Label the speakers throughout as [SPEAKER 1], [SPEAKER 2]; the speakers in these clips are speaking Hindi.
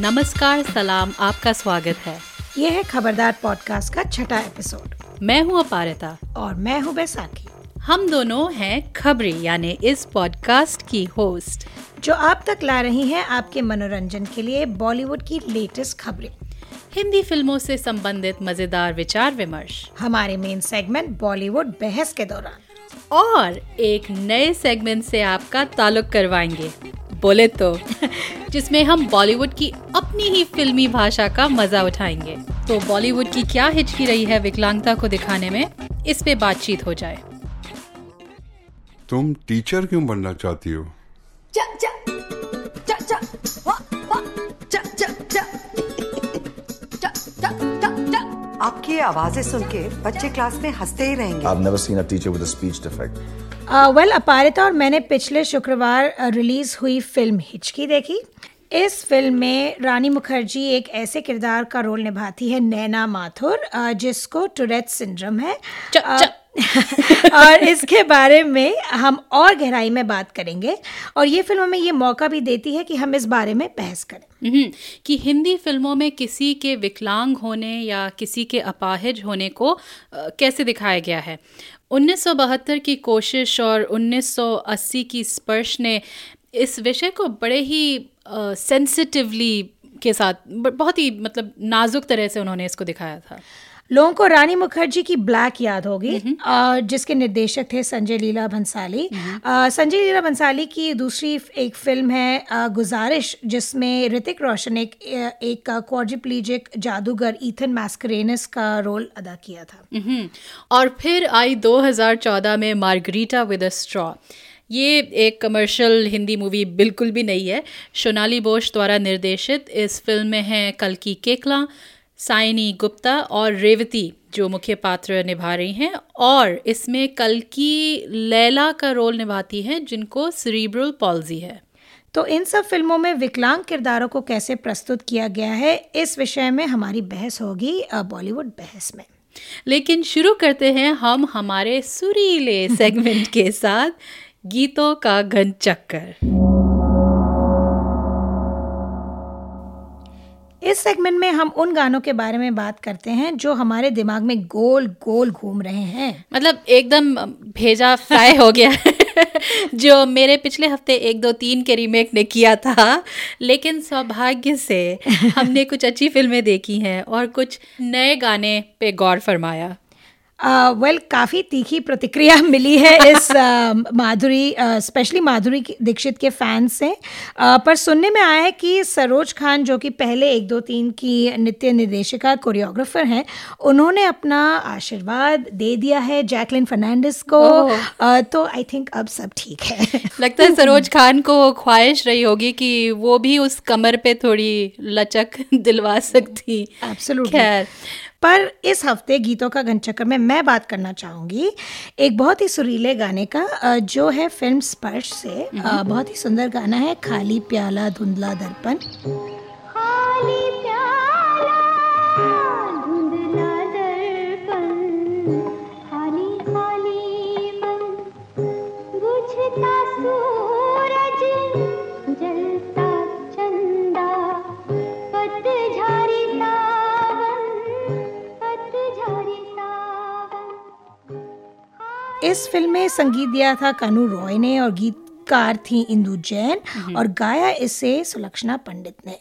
[SPEAKER 1] नमस्कार सलाम आपका स्वागत है।
[SPEAKER 2] ये है खबरदार पॉडकास्ट का छठा एपिसोड
[SPEAKER 1] मैं हूँ अपारिता।
[SPEAKER 2] और मैं हूँ बैसाखी।
[SPEAKER 1] हम दोनों हैं खबरी यानी इस पॉडकास्ट की होस्ट
[SPEAKER 2] जो आप तक ला रही हैं आपके मनोरंजन के लिए बॉलीवुड की लेटेस्ट खबरें।
[SPEAKER 1] हिंदी फ़िल्मों से संबंधित मज़ेदार विचार विमर्श।
[SPEAKER 2] हमारे मेन सेगमेंट बॉलीवुड बहस के दौरान।
[SPEAKER 1] और एक नए सेगमेंट से आपका ताल्लुक करवाएँगे। बोले तो। जिसमें हम बॉलीवुड की अपनी ही फिल्मी भाषा का मज़ा उठाएँगे। तो बॉलीवुड की क्या हिचकी रही है विकलांगता को दिखाने में? इस पे बातचीत हो जाए।
[SPEAKER 3] तुम टीचर क्यों बनना चाहती हो?
[SPEAKER 4] आपकी आवाज़ें सुन के बच्चे क्लास में हँसते ही रहेंगे
[SPEAKER 5] I've never seen a teacher with a speech defect.
[SPEAKER 2] Well Aparita और मैंने पिछले शुक्रवार रिलीज़ हुई फ़िल्म हिचकी देखी इस फ़िल्म में रानी मुखर्जी एक ऐसे किरदार का रोल निभाती है नैना माथुर जिसको टुरेट सिंड्रोम है।
[SPEAKER 1] च- च-
[SPEAKER 2] और इसके बारे में हम और गहराई में बात करेंगे। और ये फ़िल्म हमें ये मौका भी देती है कि हम इस बारे में बहस करें।
[SPEAKER 1] हम्म, कि हिंदी फ़िल्मों में किसी के विकलांग होने या किसी के अपाहिज होने को कैसे दिखाया गया है? 1972 की कोशिश और 1980 की स्पर्श ने इस विषय को बड़े ही सेंसिटिवली के साथ बहुत ही मतलब नाजुक तरह से उन्होंने इसको दिखाया था।
[SPEAKER 2] लोगों को रानी मुखर्जी की ब्लैक याद होगी जिसके निर्देशक थे संजय लीला भंसाली। संजय लीला भंसाली की दूसरी एक फ़िल्म है गुजारिश जिसमें ऋतिक रोशन एक एक क्वाड्रिप्लीजिक जादूगर ईथन मैस्करेनस का रोल अदा किया था।
[SPEAKER 1] और फिर आई 2014 में मार्गरीटा विद अ स्ट्रॉ ये एक कमर्शियल हिंदी मूवी बिल्कुल भी नहीं है। सोनाली बोस द्वारा निर्देशित इस फ़िल्म में हैं कल्की केकला साइनी गुप्ता और रेवती जो मुख्य पात्र निभा रही हैं। और इसमें कल्की लैला का रोल निभाती हैं जिनको सेरिब्रल पॉल्जी है।
[SPEAKER 2] तो इन सब फ़िल्मों में विकलांग किरदारों को कैसे प्रस्तुत किया गया है इस विषय में हमारी बहस होगी बॉलीवुड बहस में।
[SPEAKER 1] लेकिन शुरू करते हैं हम हमारे सुरीले सेगमेंट के साथ। गीतों का घन चक्कर।
[SPEAKER 2] इस सेगमेंट में हम उन गानों के बारे में बात करते हैं जो हमारे दिमाग में गोल गोल घूम रहे हैं।
[SPEAKER 1] मतलब एकदम भेजा फ्राई हो गया जो मेरे पिछले हफ़्ते एक दो तीन के रीमेक ने किया था। लेकिन सौभाग्य से हमने कुछ अच्छी फ़िल्में देखी हैं और कुछ नए गाने पे गौर फरमाया।
[SPEAKER 2] वेल काफ़ी तीखी प्रतिक्रिया मिली है इस अ, माधुरी स्पेशली माधुरी दीक्षित के फैंस से। पर सुनने में आया है कि सरोज खान जो कि पहले एक दो तीन की नृत्य निर्देशिका कोरियोग्राफर हैं उन्होंने अपना आशीर्वाद दे दिया है जैकलिन फर्नांडिस को। तो आई थिंक अब सब ठीक है।
[SPEAKER 1] लगता है सरोज खान को ख्वाहिश रही होगी कि वो भी उस कमर पे थोड़ी लचक दिलवा सकती. खैर।
[SPEAKER 2] पर इस हफ़्ते गीतों का घनचक्र में मैं बात करना चाहूँगी एक बहुत ही सुरीले गाने का जो है फ़िल्म स्पर्श से बहुत ही सुंदर गाना है खाली प्याला धुंधला दर्पण।
[SPEAKER 6] खाली
[SPEAKER 2] इस फ़िल्म में संगीत दिया था कानू रॉय ने और गीतकार थी इंदु जैन और गाया इसे सुलक्षणा पंडित ने।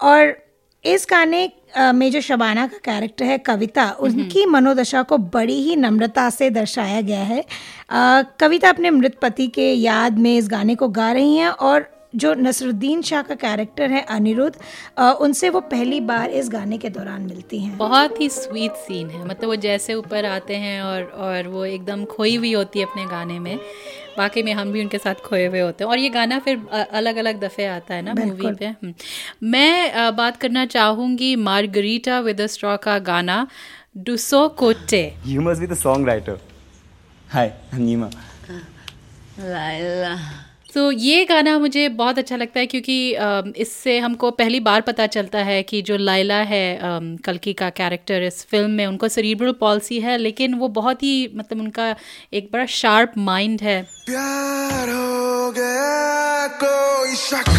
[SPEAKER 2] और इस गाने में जो शबाना का कैरेक्टर है कविता उनकी मनोदशा को बड़ी ही नम्रता से दर्शाया गया है। आ, कविता अपने मृत पति के याद में इस गाने को गा रही हैं और जो नसरुद्दीन शाह का कैरेक्टर है अनिरुद्ध उनसे वो पहली बार इस गाने के दौरान मिलती हैं।
[SPEAKER 1] बहुत ही स्वीट सीन है। मतलब वो जैसे ऊपर आते हैं और और वो एकदम खोई हुई होती है अपने गाने में। वाकई में हम भी उनके साथ खोए हुए होते हैं। और ये गाना फिर अलग अलग दफ़े आता है ना मूवी पे। हम्म। मैं बात करना चाहूँगी मार्गरीटा विद अ स्ट्रॉ का गाना डुसो कोटे।
[SPEAKER 7] You must be the songwriter. Hi, I'm Nima.
[SPEAKER 1] तो ये गाना मुझे बहुत अच्छा लगता है क्योंकि इससे हमको पहली बार पता चलता है कि जो लाइला है कलकी का कैरेक्टर इस फ़िल्म में, उनको सरीब्रल पॉलिसी है, लेकिन वो बहुत ही मतलब उनका एक बड़ा शार्प माइंड है
[SPEAKER 8] प्यार हो गया कोई शक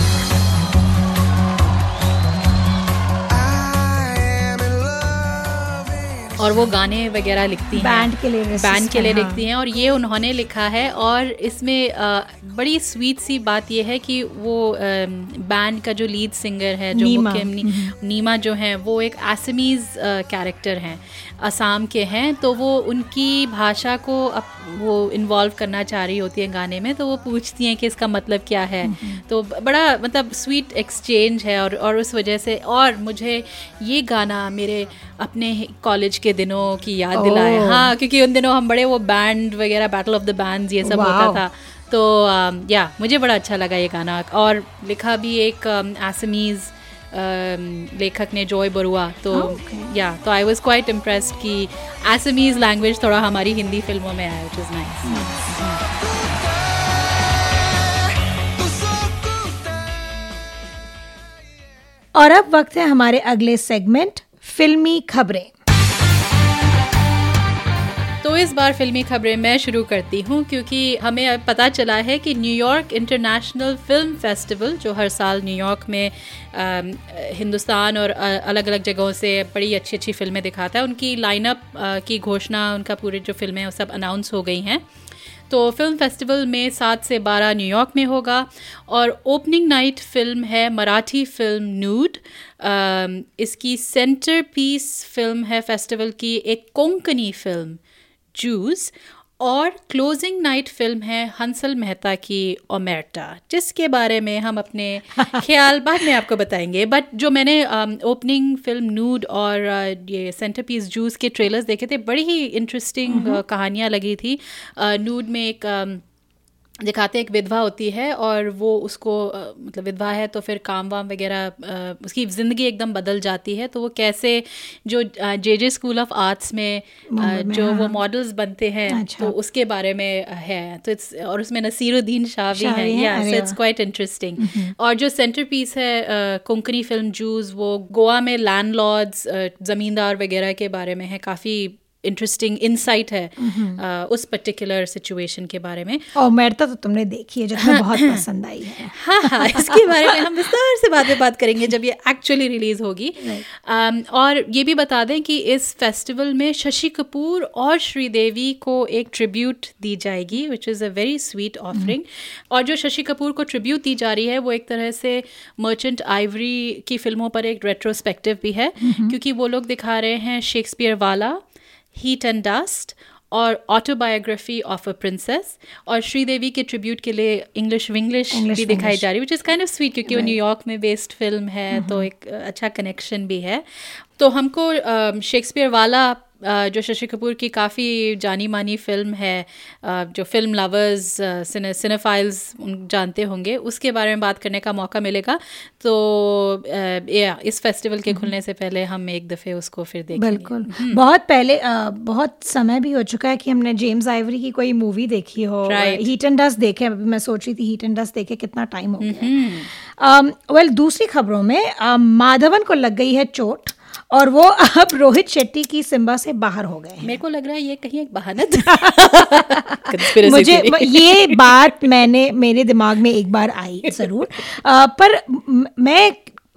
[SPEAKER 1] और वो गाने वगैरह लिखती हैं।
[SPEAKER 2] बैंड के लिए
[SPEAKER 1] बैंड के लिए
[SPEAKER 2] हाँ।
[SPEAKER 1] लिखती हैं। और ये उन्होंने लिखा है और इसमें आ, बड़ी स्वीट सी बात ये है कि वो बैंड का जो लीड सिंगर है जो
[SPEAKER 2] नीमा,
[SPEAKER 1] मुख्य नी, नीमा जो है वो एक एसमीज कैरेक्टर हैं। असम के हैं तो वो उनकी भाषा को अप, वो इन्वॉल्व करना चाह रही होती है गाने में तो वो पूछती हैं कि इसका मतलब क्या है। तो बड़ा मतलब स्वीट एक्सचेंज है और और उस वजह से और मुझे ये गाना मेरे अपने कॉलेज के दिनों की याद दिलाए हाँ क्योंकि उन दिनों हम बड़े वो बैंड वगैरह बैटल ऑफ़ द बैंड ये सब होता था। तो या मुझे बड़ा अच्छा लगा ये गाना। और लिखा भी एक आसमीज लेखक ने जॉय बरुआ तो या तो आई वॉज़ क्वाइट इम्प्रेस कि एसमीज लैंग्वेज थोड़ा हमारी हिंदी फ़िल्मों में आया विच इज़ नाइस
[SPEAKER 2] और अब वक्त है हमारे अगले सेगमेंट फिल्मी खबरें।
[SPEAKER 1] तो इस बार फिल्मी खबरें मैं शुरू करती हूँ क्योंकि हमें अब पता चला है कि न्यूयॉर्क इंटरनेशनल फ़िल्म फेस्टिवल जो हर साल न्यूयॉर्क में अम, हिंदुस्तान और अलग अलग जगहों से बड़ी अच्छी अच्छी फ़िल्में दिखाता है उनकी लाइनअप की घोषणा उनका पूरे जो फ़िल्में सब अनाउंस हो गई हैं। तो फ़िल्म फेस्टिवल में सात से बारह न्यूयॉर्क में होगा और ओपनिंग नाइट फ़िल्म है मराठी फ़िल्म अम, इसकी सेंटर पीस फ़िल्म है फेस्टिवल की एक कोंकणी फ़िल्म जूस और क्लोजिंग नाइट फ़िल्म है हंसल मेहता की ओमेरटा जिसके बारे में हम अपने ख्याल बाद में आपको बताएँगे। बट जो मैंने ओपनिंग फ़िल्म नूड और ये सेंटर पीस जूस के ट्रेलर्स देखे थे बड़ी ही इंटरेस्टिंग कहानियाँ लगी थी। नूड में एक अम, दिखाते हैं एक विधवा होती है और वो उसको मतलब विधवा है तो फिर काम वाम वगैरह उसकी ज़िंदगी एकदम बदल जाती है। तो वो कैसे जो J J school of arts में जो वो मॉडल्स बनते हैं
[SPEAKER 2] अच्छा।
[SPEAKER 1] तो उसके बारे में है। तो इट्स और उसमें नसीरुद्दीन शाह भी हैं?
[SPEAKER 2] हैं,
[SPEAKER 1] या इट्स। क्वाइट इंटरेस्टिंग और जो सेंटर पीस है कोंकणी फ़िल्म जूस वो गोवा में लैंडलॉर्ड्स ज़मींदार वगैरह के बारे में है। काफ़ी इंटरेस्टिंग इंसाइट है अ, उस पर्टिकुलर सिचुएशन के बारे में।
[SPEAKER 2] और मेरता तो तुमने देखी है जो तुम्हें बहुत पसंद आई है।
[SPEAKER 1] हाँ हाँ इसके बारे में हम विस्तार से बाद में बात करेंगे जब ये एक्चुअली रिलीज़ होगी। Um, और ये भी बता दें कि इस फेस्टिवल में शशि कपूर और श्रीदेवी को एक ट्रिब्यूट दी जाएगी which is a very sweet offering और जो शशि कपूर को ट्रिब्यूट दी जा रही है वो एक तरह से मर्चेंट आइवरी की फ़िल्मों पर एक रेट्रोस्पेक्टिव भी है क्योंकि वो लोग दिखा रहे हैं शेक्सपियर वाला। हीट एंड डस्ट और ऑटोबायोग्राफी ऑफ़ अ प्रिंसेस और श्रीदेवी के ट्रिब्यूट के लिए इंग्लिश विंग्लिश भी दिखाई जा रही है which is kind of sweet क्योंकि वो न्यूयॉर्क में बेस्ड फ़िल्म है तो एक अच्छा कनेक्शन भी है। तो हमको शेक्सपियर वाला अ, जो शशि कपूर की काफ़ी जानी मानी फ़िल्म है जो फ़िल्म लवर्स सिनेफाइल्स जानते होंगे उसके बारे में बात करने का मौका मिलेगा। तो या इस फेस्टिवल के खुलने से पहले हम एक दफ़े उसको फिर देखेंगे।
[SPEAKER 2] बिल्कुल। बहुत पहले बहुत समय भी हो चुका है कि हमने जेम्स आइवरी की कोई मूवी देखी हो हीट एंड डस्ट देखे अभी मैं सोच रही थी हीट एंड डस्ट देखे कितना टाइम हो गया वेल दूसरी खबरों में माधवन को लग गई है चोट। और वो अब रोहित शेट्टी की सिम्बा से बाहर हो गए
[SPEAKER 1] मेरे को लग रहा है ये कहीं एक बहाना था।
[SPEAKER 2] मुझे ये बात मैंने मेरे दिमाग में एक बार आई ज़रूर। आ, पर म-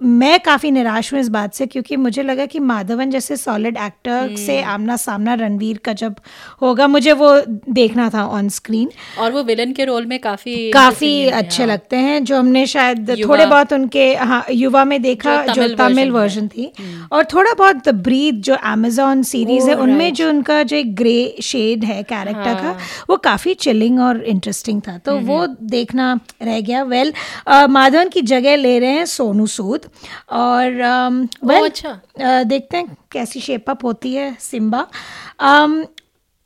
[SPEAKER 2] मैं काफ़ी निराश हूँ इस बात से क्योंकि मुझे लगा कि माधवन जैसे सॉलिड एक्टर से आमना सामना रणवीर का जब होगा मुझे वो देखना था ऑन स्क्रीन
[SPEAKER 1] और वो विलन के रोल में काफ़ी
[SPEAKER 2] काफ़ी अच्छे
[SPEAKER 1] हाँ।
[SPEAKER 2] लगते हैं जो हमने शायद थोड़े बहुत उनके हाँ युवा में देखा
[SPEAKER 1] जो
[SPEAKER 2] जो
[SPEAKER 1] तमिल
[SPEAKER 2] वर्जन थी। और थोड़ा बहुत द ब्रीथ जो अमेजोन सीरीज़ है
[SPEAKER 1] Oh,
[SPEAKER 2] उनमें. जो उनका जो ग्रे शेड है कैरेक्टर का वो काफ़ी चिलिंग और इंटरेस्टिंग था। तो वो देखना रह गया। वेल माधवन की जगह ले रहे हैं सोनू सूद। और um, well,
[SPEAKER 1] अच्छा।
[SPEAKER 2] uh, देखते हैं कैसी शेप अप होती है सिम्बा um,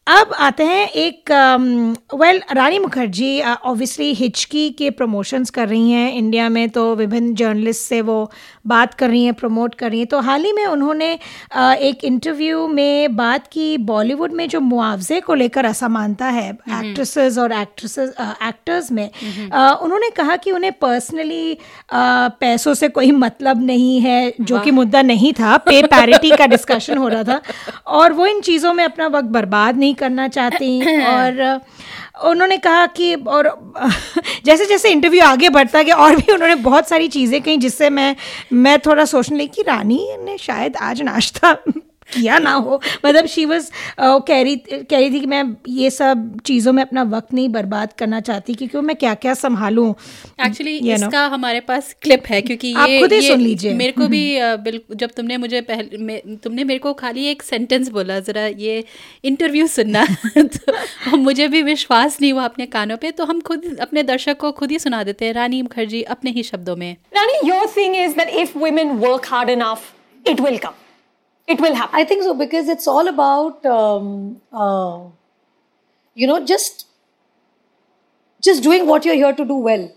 [SPEAKER 2] अब आते हैं एक well well, Rani Mukherjee obviously Hichki के प्रमोशंस कर रही हैं इंडिया में तो विभिन्न जर्नलिस्ट से वो बात कर रही हैं प्रमोट कर रही हैं। तो हाल ही में उन्होंने अ, एक इंटरव्यू में बात की बॉलीवुड में जो मुआवजे को लेकर असमानता है एक्ट्रेसेस और एक्ट्रेसेस एक्टर्स में अ, उन्होंने कहा कि उन्हें पर्सनली uh, पैसों से कोई मतलब नहीं है जो कि मुद्दा नहीं था पे पैरिटी का डिस्कशन हो रहा था। और वो इन चीज़ों में अपना वक्त बर्बाद नहीं करना चाहती और उन्होंने कहा कि और जैसे जैसे इंटरव्यू आगे बढ़ता गया और भी उन्होंने बहुत सारी चीज़ें कही जिससे मैं मैं थोड़ा सोचने लगी कि रानी ने शायद आज नाश्ता किया ना हो मतलब शी वॉज़ कह रही कह रही थी कि मैं ये सब चीज़ों में अपना वक्त नहीं बर्बाद करना चाहती क्योंकि मैं क्या क्या संभालूं
[SPEAKER 1] एक्चुअली
[SPEAKER 2] You know.
[SPEAKER 1] इसका हमारे पास क्लिप है क्योंकि
[SPEAKER 2] आप
[SPEAKER 1] ये
[SPEAKER 2] खुद ही
[SPEAKER 1] ये
[SPEAKER 2] सुन लीजिए। हम्म।
[SPEAKER 1] मेरे को भी बिल्कुल जब तुमने मुझे पहले मे- तुमने मेरे को खाली एक सेंटेंस बोला जरा ये इंटरव्यू सुनना तो मुझे भी विश्वास नहीं हुआ अपने कानों पर तो हम खुद अपने दर्शक को खुद ही सुना देते हैं रानी मुखर्जी अपने ही शब्दों में
[SPEAKER 8] Rani your thing is that if women work hard enough, it will come. It will happen.
[SPEAKER 9] I think so because it's all about, um, uh, you know, just just doing what you're here to do well,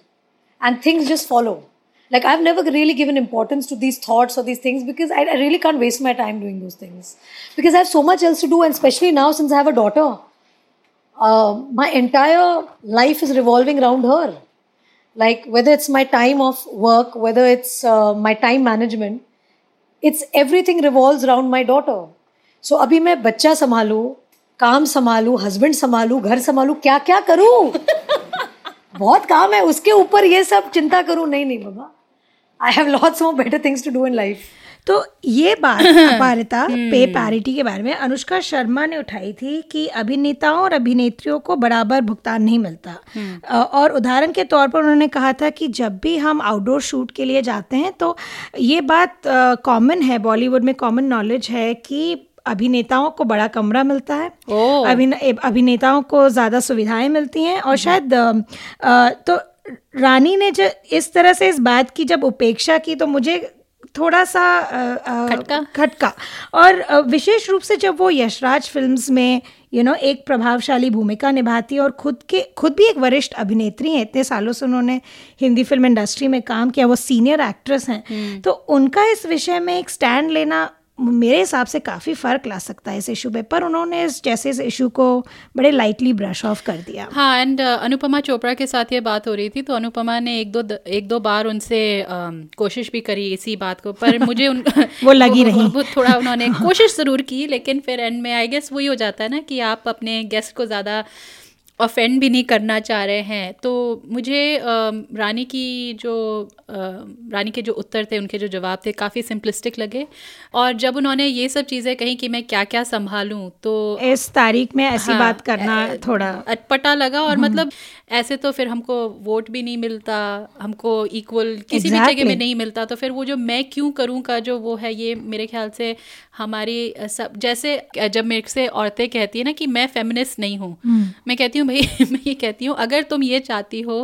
[SPEAKER 9] and things just follow. Like I've never really given importance to these thoughts or these things because I, I really can't waste my time doing those things because I have so much else to do, and especially now since I have a daughter, uh, my entire life is revolving around her. Like whether it's my time of work, whether it's uh, my time management, it's thing revolve round my daughter so अभी मैं बच्चा संभालू, काम संभालू हस्बैंड संभालू, घर संभालू, क्या क्या करूँ? बहुत काम है, उसके ऊपर ये सब चिंता करूँ। नहीं नहीं, बाबा। I have lots more better things to do in life
[SPEAKER 2] तो ये बात अपारता पे पैरिटी के बारे में अनुष्का शर्मा ने उठाई थी कि अभिनेताओं और अभिनेत्रियों को बराबर भुगतान नहीं मिलता। और उदाहरण के तौर पर उन्होंने कहा था कि जब भी हम आउटडोर शूट के लिए जाते हैं तो ये बात कॉमन है बॉलीवुड में कॉमन नॉलेज है कि अभिनेताओं को बड़ा कमरा मिलता है। अभिनेताओं को ज़्यादा सुविधाएँ मिलती हैं। और शायद अ, अ, तो रानी ने जो इस तरह से इस बात की जब उपेक्षा की तो मुझे थोड़ा सा
[SPEAKER 1] खटका?
[SPEAKER 2] खटका। और विशेष रूप से जब वो यशराज फिल्म्स में यू you नो know, एक प्रभावशाली भूमिका निभाती है और खुद के खुद भी एक वरिष्ठ अभिनेत्री हैं इतने सालों से उन्होंने हिंदी फ़िल्म इंडस्ट्री में काम किया वो सीनियर एक्ट्रेस हैं। तो उनका इस विषय में एक स्टैंड लेना मेरे हिसाब से काफ़ी फ़र्क ला सकता है इस इशू पे पर उन्होंने इस जैसे इस इशू को बड़े लाइटली ब्रश ऑफ़ कर दिया
[SPEAKER 1] हाँ एंड uh, अनुपमा चोपड़ा के साथ ये बात हो रही थी तो अनुपमा ने एक दो एक दो बार उनसे अम, कोशिश भी करी इसी बात को पर मुझे उन
[SPEAKER 2] वो लगी वो, रही।
[SPEAKER 1] वो, वो थोड़ा उन्होंने कोशिश ज़रूर की लेकिन फिर एंड में आई गेस वही हो जाता है ना कि आप अपने गेस्ट को ज़्यादा ऑफेंड भी नहीं करना चाह रहे हैं। तो मुझे रानी की जो रानी के जो उत्तर थे उनके जो जवाब थे काफ़ी सिंपलिस्टिक लगे। और जब उन्होंने ये सब चीज़ें कही कि मैं क्या क्या संभालूं तो
[SPEAKER 2] इस तारीख में ऐसी
[SPEAKER 1] हाँ,
[SPEAKER 2] बात करना थोड़ा
[SPEAKER 1] अटपटा लगा और मतलब ऐसे तो फिर हमको वोट भी नहीं मिलता हमको इक्वल किसी exactly. भी जगह में नहीं मिलता। तो फिर वो जो मैं क्यों करूँ का जो वो है ये मेरे ख्याल से हमारी सब जैसे जब मेरे से औरतें कहती है ना कि मैं फेमिनिस्ट नहीं हूँ मैं कहती हूँ भाई मैं ये कहती हूँ अगर तुम ये चाहती हो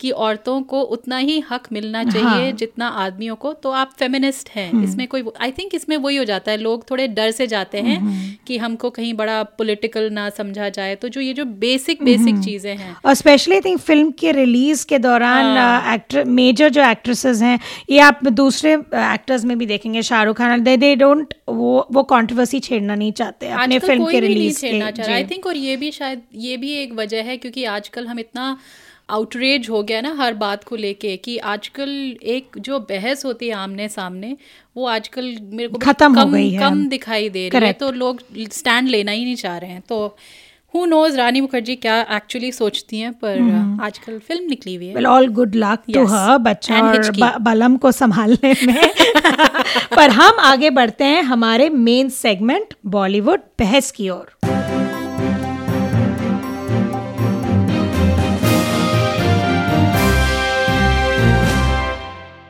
[SPEAKER 1] कि औरतों को उतना ही हक मिलना चाहिए हाँ. जितना आदमियों को तो आप फेमिनिस्ट हैं। इसमें कोई आई थिंक इसमें वही हो जाता है। लोग थोड़े डर से जाते हैं कि हमको कहीं बड़ा पॉलिटिकल ना समझा जाए। तो जो ये जो बेसिक बेसिक चीज़ें हैं।
[SPEAKER 2] और स्पेशली आई थिंक फ़िल्म के रिलीज़ के दौरान
[SPEAKER 1] हाँ।
[SPEAKER 2] एक्टर मेजर जो एक्ट्रेसेस हैं ये आप दूसरे एक्टर्स में भी देखेंगे Shahrukh Khan they they don't वो वो कंट्रोवर्सी छेड़ना नहीं चाहते अपने फ़िल्म के रिलीज़
[SPEAKER 1] छेड़ना चाह आई थिंक और ये भी शायद ये भी एक वजह है क्योंकि आजकल हम इतना आउटरेज हो गया ना हर बात को लेके कि आजकल एक जो बहस होती है आमने सामने वो आजकल मेरे को
[SPEAKER 2] खत्म हो
[SPEAKER 1] कम
[SPEAKER 2] गई है।
[SPEAKER 1] कम दिखाई दे रही है। तो लोग स्टैंड लेना ही नहीं चाह रहे हैं। तो हु नोज़ रानी मुखर्जी क्या एक्चुअली सोचती हैं पर आजकल फ़िल्म निकली हुई है।
[SPEAKER 2] Well all good luck to हर बच्चा और बलम को संभालने में। पर हम आगे बढ़ते हैं हमारे मेन सेगमेंट बॉलीवुड बहस की ओर।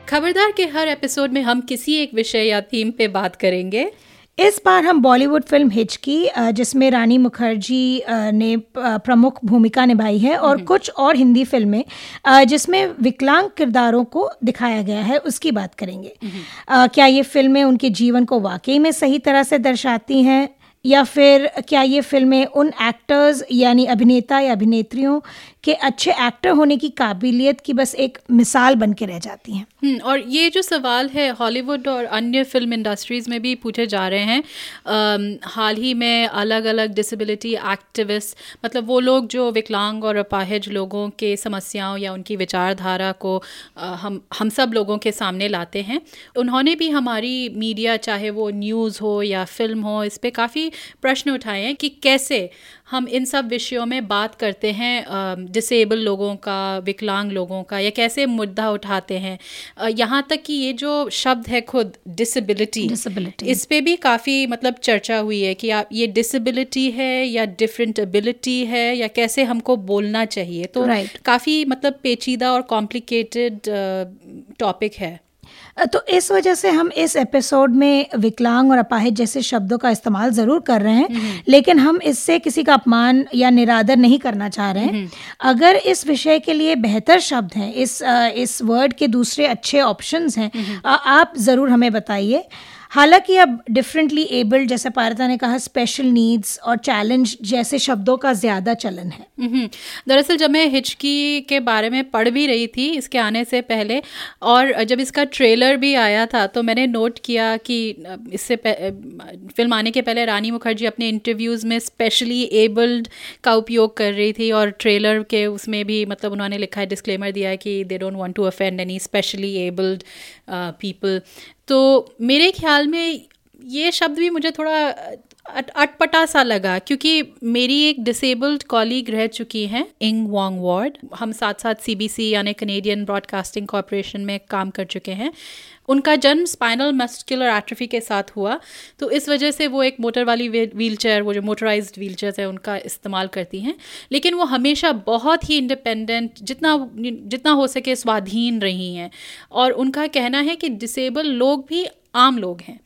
[SPEAKER 1] खबरदार के हर एपिसोड में हम किसी एक विषय या थीम पे बात करेंगे।
[SPEAKER 2] इस बार हम बॉलीवुड फ़िल्म हिचकी जिसमें रानी मुखर्जी ने प्रमुख भूमिका निभाई है और कुछ और हिंदी फ़िल्में जिसमें विकलांग किरदारों को दिखाया गया है उसकी बात करेंगे। क्या ये फ़िल्में उनके जीवन को वाकई में सही तरह से दर्शाती हैं? या फिर क्या ये फ़िल्में उन एक्टर्स यानी अभिनेता या अभिनेत्रियों के अच्छे एक्टर होने की काबिलियत की बस एक मिसाल बन के रह जाती हैं।
[SPEAKER 1] हम्म, और ये जो सवाल है हॉलीवुड और अन्य फ़िल्म इंडस्ट्रीज़ में भी पूछे जा रहे हैं। अम, हाल ही में अलग अलग डिसेबिलिटी एक्टिविस्ट मतलब वो लोग जो विकलांग और अपाहिज लोगों के समस्याओं या उनकी विचारधारा को अ, हम हम सब लोगों के सामने लाते हैं। उन्होंने भी हमारी मीडिया चाहे वो न्यूज़ हो या फ़िल्म हो इस पर काफ़ी प्रश्न उठाए हैं कि कैसे हम इन सब विषयों में बात करते हैं डिसेबल लोगों का विकलांग लोगों का या कैसे मुद्दा उठाते हैं यहाँ तक कि ये जो शब्द है खुद डिसेबिलिटी
[SPEAKER 2] Disability.
[SPEAKER 1] इस पर भी काफ़ी मतलब चर्चा हुई है कि आप ये डिसेबिलिटी है या डिफरेंट एबिलिटी है या कैसे हमको बोलना चाहिए तो
[SPEAKER 2] Right.
[SPEAKER 1] काफ़ी मतलब पेचीदा और कॉम्प्लिकेटेड टॉपिक है
[SPEAKER 2] तो इस वजह से हम इस एपिसोड में विकलांग और अपाहिज जैसे शब्दों का इस्तेमाल ज़रूर कर रहे हैं लेकिन हम इससे किसी का अपमान या निरादर नहीं करना चाह रहे हैं। अगर इस विषय के लिए बेहतर शब्द हैं इस इस वर्ड के दूसरे अच्छे ऑप्शंस हैं आप ज़रूर हमें बताइए। हालाँकि अब डिफरेंटली एबल्ड जैसे पारता ने कहा स्पेशल नीड्स और चैलेंज जैसे शब्दों का ज़्यादा चलन है।
[SPEAKER 1] हम्म, दरअसल जब मैं हिचकी के बारे में पढ़ भी रही थी इसके आने से पहले और जब इसका ट्रेलर भी आया था तो मैंने नोट किया कि इससे फ़िल्म आने के पहले रानी मुखर्जी अपने इंटरव्यूज़ में स्पेशली एबल्ड का उपयोग कर रही थी और ट्रेलर के उसमें भी मतलब उन्होंने लिखा है डिस्क्लेमर दिया है कि they don't want to offend any specially abled people तो मेरे ख्याल में ये शब्द भी मुझे थोड़ा, अट, अटपटा सा लगा, क्योंकि मेरी एक डिसेबल्ड कॉलीग रह चुकी हैं इंग वांग वार्ड हम साथ साथ सीबीसी यानी कनेडियन ब्रॉडकास्टिंग कॉरपोरेशन में काम कर चुके हैं। उनका जन्म स्पाइनल मस्कुलर एट्रफी के साथ हुआ। तो इस वजह से वो एक मोटर वाली व्हील चेयर वो जो मोटराइज व्हील चेयर है, उनका इस्तेमाल करती हैं। लेकिन वो हमेशा बहुत ही इंडिपेंडेंट जितना जितना हो सके स्वाधीन रही हैं। और उनका कहना है कि डिसेबल लोग भी आम लोग हैं।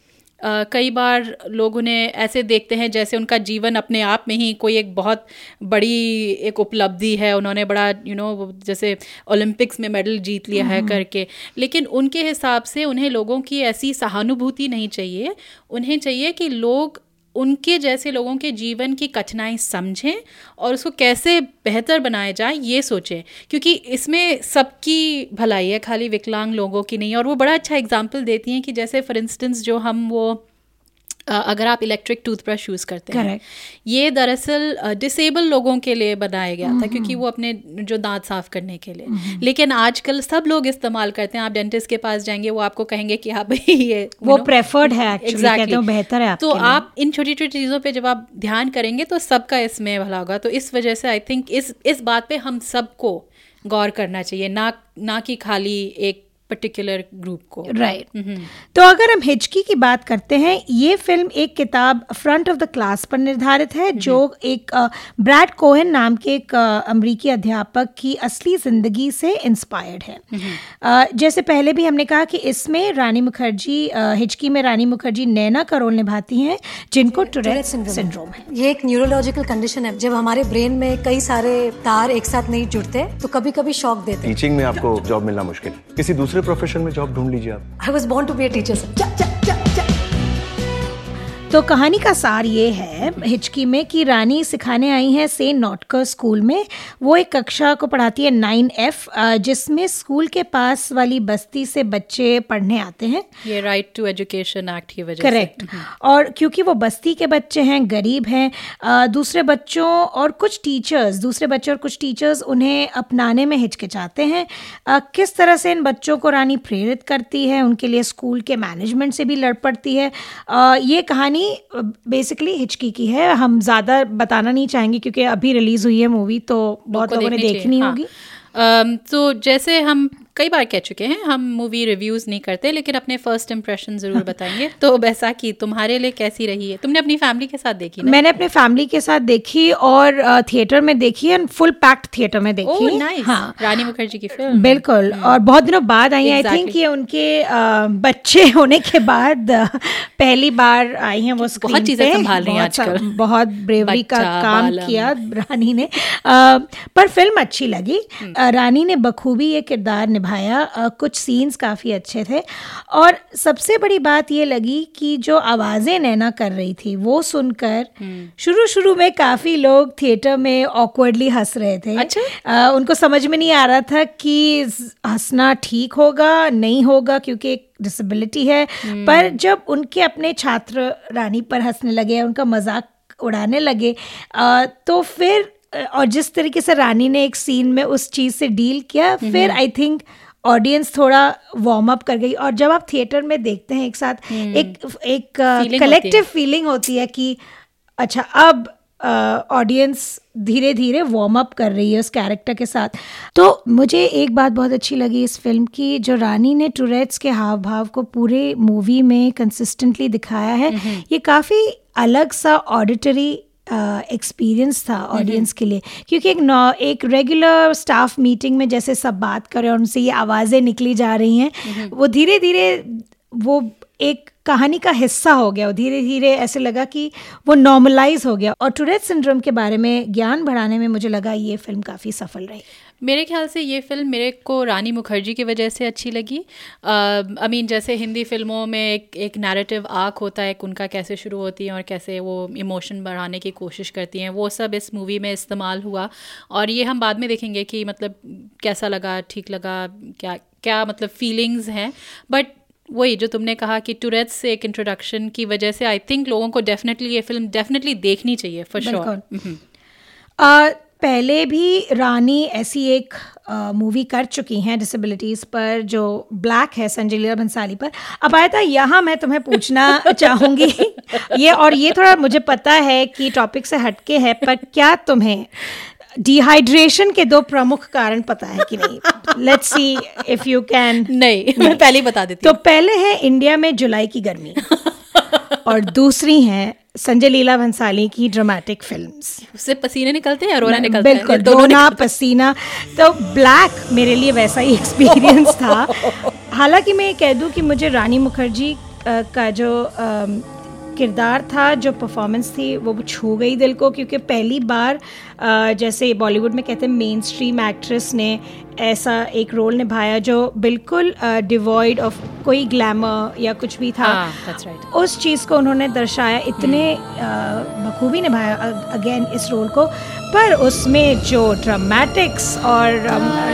[SPEAKER 1] कई बार लोग उन्हें ऐसे देखते हैं जैसे उनका जीवन अपने आप में ही कोई एक बहुत बड़ी एक उपलब्धि है। उन्होंने बड़ा यू you नो know, जैसे ओलंपिक्स में मेडल जीत लिया है करके। लेकिन उनके हिसाब से उन्हें लोगों की ऐसी सहानुभूति नहीं चाहिए। उन्हें चाहिए कि लोग उनके जैसे लोगों के जीवन की कठिनाई समझें और उसको कैसे बेहतर बनाया जाए, ये सोचें। क्योंकि इसमें सबकी भलाई है, खाली विकलांग लोगों की नहीं, और वो बड़ा अच्छा एग्ज़ाम्पल देती हैं कि जैसे फॉर इंस्टेंस जो हम वो अगर आप इलेक्ट्रिक टूथब्रश यूज़ करते हैं।
[SPEAKER 2] Correct.
[SPEAKER 1] ये दरअसल डिसेबल लोगों के लिए बनाया गया था क्योंकि वो अपने जो दांत साफ़ करने के लिए। लेकिन आजकल सब लोग इस्तेमाल करते हैं। आप डेंटिस्ट के पास जाएँगे वो आपको कहेंगे कि आप ये
[SPEAKER 2] वो प्रेफर्ड है एक्चुअली
[SPEAKER 1] Exactly.
[SPEAKER 2] बेहतर है आपके
[SPEAKER 1] तो। आप इन छोटी छोटी चीज़ों पर जब आप ध्यान करेंगे तो सबका इसमें भला होगा। तो इस वजह से आई थिंक इस इस बात पर हम सबको गौर करना चाहिए। ना ना कि खाली एक पर्टिकुलर ग्रुप को।
[SPEAKER 2] राइट तो अगर हम हिचकी की बात करते हैं ये फ़िल्म एक किताब फ्रंट ऑफ़ द क्लास पर निर्धारित है जो एक ब्रैड कोहन नाम के एक अ, अमरीकी अध्यापक की असली ज़िंदगी से इंस्पायर्ड है। अ, जैसे पहले भी हमने कहा कि इसमें रानी मुखर्जी हिचकी में रानी मुखर्जी नैना का रोल निभाती हैं जिनको टुरेट सिंड्रोम है।
[SPEAKER 9] ये एक न्यूरोलॉजिकल कंडीशन है। जब हमारे ब्रेन में कई सारे तार एक साथ नहीं जुड़ते तो कभी कभी शॉक देते
[SPEAKER 5] टीचिंग में आपको जॉब मिलना मुश्किल। किसी दूसरे प्रोफेशन में जॉब ढूंढ लीजिए आप।
[SPEAKER 9] I was bound to be a teacher
[SPEAKER 2] तो कहानी का सार ये है हिचकी में कि रानी सिखाने आई है सेंट नॉटकर स्कूल में। वो एक कक्षा को पढ़ाती है नाइन एफ़ जिसमें स्कूल के पास वाली बस्ती से बच्चे पढ़ने आते हैं।
[SPEAKER 1] ये राइट टू एजुकेशन एक्ट की वजह से।
[SPEAKER 2] करेक्ट। और क्योंकि वो बस्ती के बच्चे हैं गरीब हैं दूसरे बच्चों और कुछ टीचर्स दूसरे बच्चे और कुछ टीचर्स उन्हें अपनाने में हिचकिचाते हैं। किस तरह से इन बच्चों को रानी प्रेरित करती है उनके लिए स्कूल के मैनेजमेंट से भी लड़ पड़ती है। ये कहानी बेसिकली हिचकी की है। हम ज़्यादा बताना नहीं चाहेंगे क्योंकि अभी रिलीज़ हुई है मूवी तो बहुत लोगों ने
[SPEAKER 1] देखनी हाँ।
[SPEAKER 2] होगी।
[SPEAKER 1] तो जैसे हम कई बार कह चुके हैं हम मूवी रिव्यूज़ नहीं करते लेकिन अपने फ़र्स्ट इंप्रेशन ज़रूर बताएँगे। तो बैसाखी तुम्हारे लिए कैसी रही है? तुमने अपनी फैमिली के साथ देखी ना?
[SPEAKER 2] मैंने अपने फैमिली के साथ देखी और थिएटर में देखी है फुल पैक्ड थिएटर में देखी।
[SPEAKER 1] ओह नाइस
[SPEAKER 2] हाँ।
[SPEAKER 1] रानी मुखर्जी की फ़िल्म
[SPEAKER 2] बिल्कुल और बहुत दिनों बाद आई आई थिंक ये उनके बच्चे होने के बाद पहली बार आई हैं वो
[SPEAKER 1] बहुत चीज़ें संभाल रही हैं आजकल।
[SPEAKER 2] बहुत ब्रेवरी का काम किया रानी ने। पर फ़िल्म अच्छी लगी।
[SPEAKER 1] हम्म।
[SPEAKER 2] रानी ने बखूबी ये किरदार निभाया। कुछ सीन्स काफ़ी अच्छे थे। और सबसे बड़ी बात ये लगी कि जो आवाज़ें नैना कर रही थी वो सुनकर
[SPEAKER 1] हम्म।
[SPEAKER 2] शुरू शुरू में काफ़ी लोग थिएटर में ऑकवर्डली हंस रहे थे।
[SPEAKER 1] अच्छा?
[SPEAKER 2] अ, उनको समझ में नहीं आ रहा था कि हंसना ठीक होगा नहीं होगा क्योंकि एक डिसेबिलिटी है। पर जब उनके अपने छात्र रानी पर हंसने लगे उनका मज़ाक उड़ाने लगे अ, तो फिर और जिस तरीके से रानी ने एक सीन में उस चीज़ से डील किया फिर आई थिंक ऑडियंस थोड़ा वार्म अप कर गई। और जब आप थिएटर में देखते हैं एक साथ एक एक कलेक्टिव फीलिंग होती है। कि अच्छा अब ऑडियंस धीरे धीरे वार्म अप कर रही है उस कैरेक्टर के साथ। तो मुझे एक बात बहुत अच्छी लगी इस फ़िल्म की जो रानी ने टूरेट्स के हाव भाव को पूरे मूवी में कंसिस्टेंटली दिखाया है ये काफ़ी अलग सा ऑडिटरी एक्सपीरियंस था ऑडियंस के लिए। क्योंकि एक नौ एक रेगुलर स्टाफ मीटिंग में जैसे सब बात करें और उनसे ये आवाज़ें निकली जा रही हैं वो धीरे धीरे वो एक कहानी का हिस्सा हो गया। और धीरे धीरे ऐसे लगा कि वो नॉर्मलाइज हो गया। और टूरेट सिंड्रोम के बारे में ज्ञान बढ़ाने में मुझे लगा ये फ़िल्म काफ़ी सफल रही।
[SPEAKER 1] मेरे ख्याल से ये फ़िल्म मेरे को रानी मुखर्जी की वजह से अच्छी लगी। आई मीन जैसे हिंदी फ़िल्मों में एक एक नैरेटिव आर्क होता है उनका कैसे शुरू होती है और कैसे वो इमोशन बढ़ाने की कोशिश करती हैं वो सब इस मूवी में इस्तेमाल हुआ। और ये हम बाद में देखेंगे कि मतलब कैसा लगा ठीक लगा क्या क्या मतलब फीलिंग्स हैं। बट वही जो तुमने कहा कि टूरेट्स से एक इंट्रोडक्शन की वजह से आई थिंक लोगों को डेफिनेटली ये फ़िल्म डेफिनेटली देखनी चाहिए फॉर श्योर
[SPEAKER 2] पहले भी रानी ऐसी एक मूवी कर चुकी हैं डिसेबिलिटीज़ पर जो ब्लैक है संजय लीला भंसाली पर। अब आया था यहाँ मैं तुम्हें पूछना चाहूँगी ये और ये थोड़ा मुझे पता है कि टॉपिक से हटके है पर क्या तुम्हें डिहाइड्रेशन के दो प्रमुख कारण पता है कि नहीं? Let's see if you can
[SPEAKER 1] नहीं मैं पहले ही बता देती
[SPEAKER 2] तो पहले है इंडिया में जुलाई की गर्मी। और दूसरी है संजय लीला भंसाली की ड्रामेटिक फिल्म्स
[SPEAKER 1] उससे पसीने निकलते हैं रोना निकलता है।
[SPEAKER 2] बिल्कुल रोना पसीना। तो ब्लैक मेरे लिए वैसा ही एक्सपीरियंस था। हालाँकि मैं ये कह दूँ कि मुझे रानी मुखर्जी का जो किरदार था जो परफॉर्मेंस थी वो छू गई दिल को क्योंकि पहली बार जैसे बॉलीवुड में कहते हैं मेन स्ट्रीम एक्ट्रेस ने ऐसा एक रोल निभाया जो बिल्कुल डिवॉइड ऑफ़ कोई ग्लैमर या कुछ भी था।
[SPEAKER 1] ah, right.
[SPEAKER 2] उस चीज़ को उन्होंने दर्शाया इतने बखूबी निभाया अगेन इस रोल को। पर उसमें जो ड्रामेटिक्स और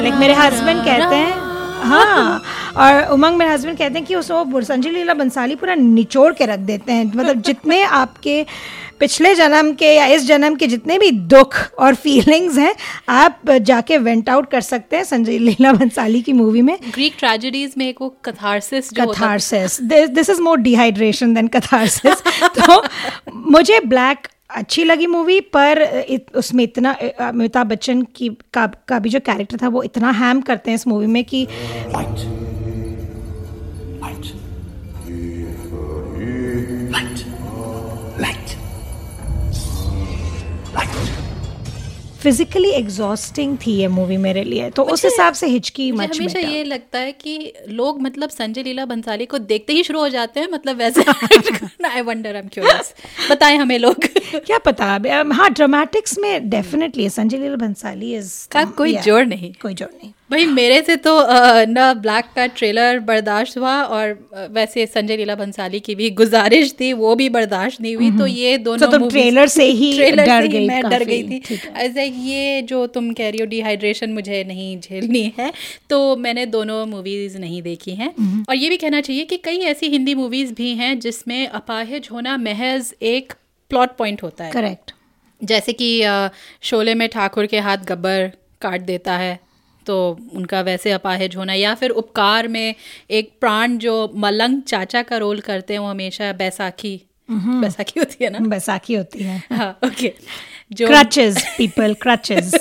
[SPEAKER 2] लाइक मेरे हस्बैंड कहते हैं हाँ। और उमंग मेरे हस्बैंड कहते हैं कि उसको संजय लीला बंसाली पूरा निचोड़ के रख देते हैं। मतलब जितने आपके पिछले जन्म के या इस जन्म के जितने भी दुख और फीलिंग्स हैं आप जाके वेंट आउट कर सकते हैं संजय लीला बंसाली की मूवी में।
[SPEAKER 1] ग्रीक ट्रेजेडीज में एक वो catharsis
[SPEAKER 2] catharsis this is more dehydration than catharsis तो मुझे ब्लैक अच्छी लगी मूवी पर इत, उसमें इतना अमिताभ बच्चन की का, का भी जो कैरेक्टर था वो इतना हैम करते हैं इस मूवी में कि Light. फिजिकली एग्जॉस्टिंग थी ये मूवी मेरे लिए। तो उस हिसाब से हिचकी मच
[SPEAKER 1] हमेशा ये लगता है कि लोग मतलब संजय लीला बंसाली को देखते ही शुरू हो जाते हैं मतलब वैसे I wonder I am curious बताएँ हमें लोग।
[SPEAKER 2] क्या पता? हाँ ड्रामेटिक्स में डेफिनेटली संजय लीला बंसाली इज़
[SPEAKER 1] का कोई ज़ोर नहीं।
[SPEAKER 2] कोई ज़ोर नहीं।
[SPEAKER 1] भाई मेरे से तो न ब्लैक का ट्रेलर बर्दाश्त हुआ और वैसे संजय लीला भंसाली की भी गुजारिश थी वो भी बर्दाश्त नहीं हुई तो ये दोनों
[SPEAKER 2] तो ट्रेलर से ही
[SPEAKER 1] ट्रेलर
[SPEAKER 2] डर
[SPEAKER 1] से
[SPEAKER 2] गई
[SPEAKER 1] ही मैं डर गई थी। ऐसे ये जो तुम कह रही हो डिहाइड्रेशन मुझे नहीं झेलनी है तो मैंने दोनों मूवीज़ नहीं देखी हैं। और ये भी कहना चाहिए कि कई ऐसी हिंदी मूवीज़ भी हैं जिसमें अपाहिज होना महज एक प्लॉट पॉइंट होता है।
[SPEAKER 2] करेक्ट
[SPEAKER 1] जैसे कि शोले में ठाकुर के हाथ गब्बर काट देता है तो उनका वैसे अपाहिज होना या फिर उपकार में एक प्राण जो मलंग चाचा का रोल करते हैं वो हमेशा बैसाखी बैसाखी होती है ना?
[SPEAKER 2] बैसाखी होती है।
[SPEAKER 1] हाँ ओके।
[SPEAKER 2] जो क्रचेस पीपल क्रचेस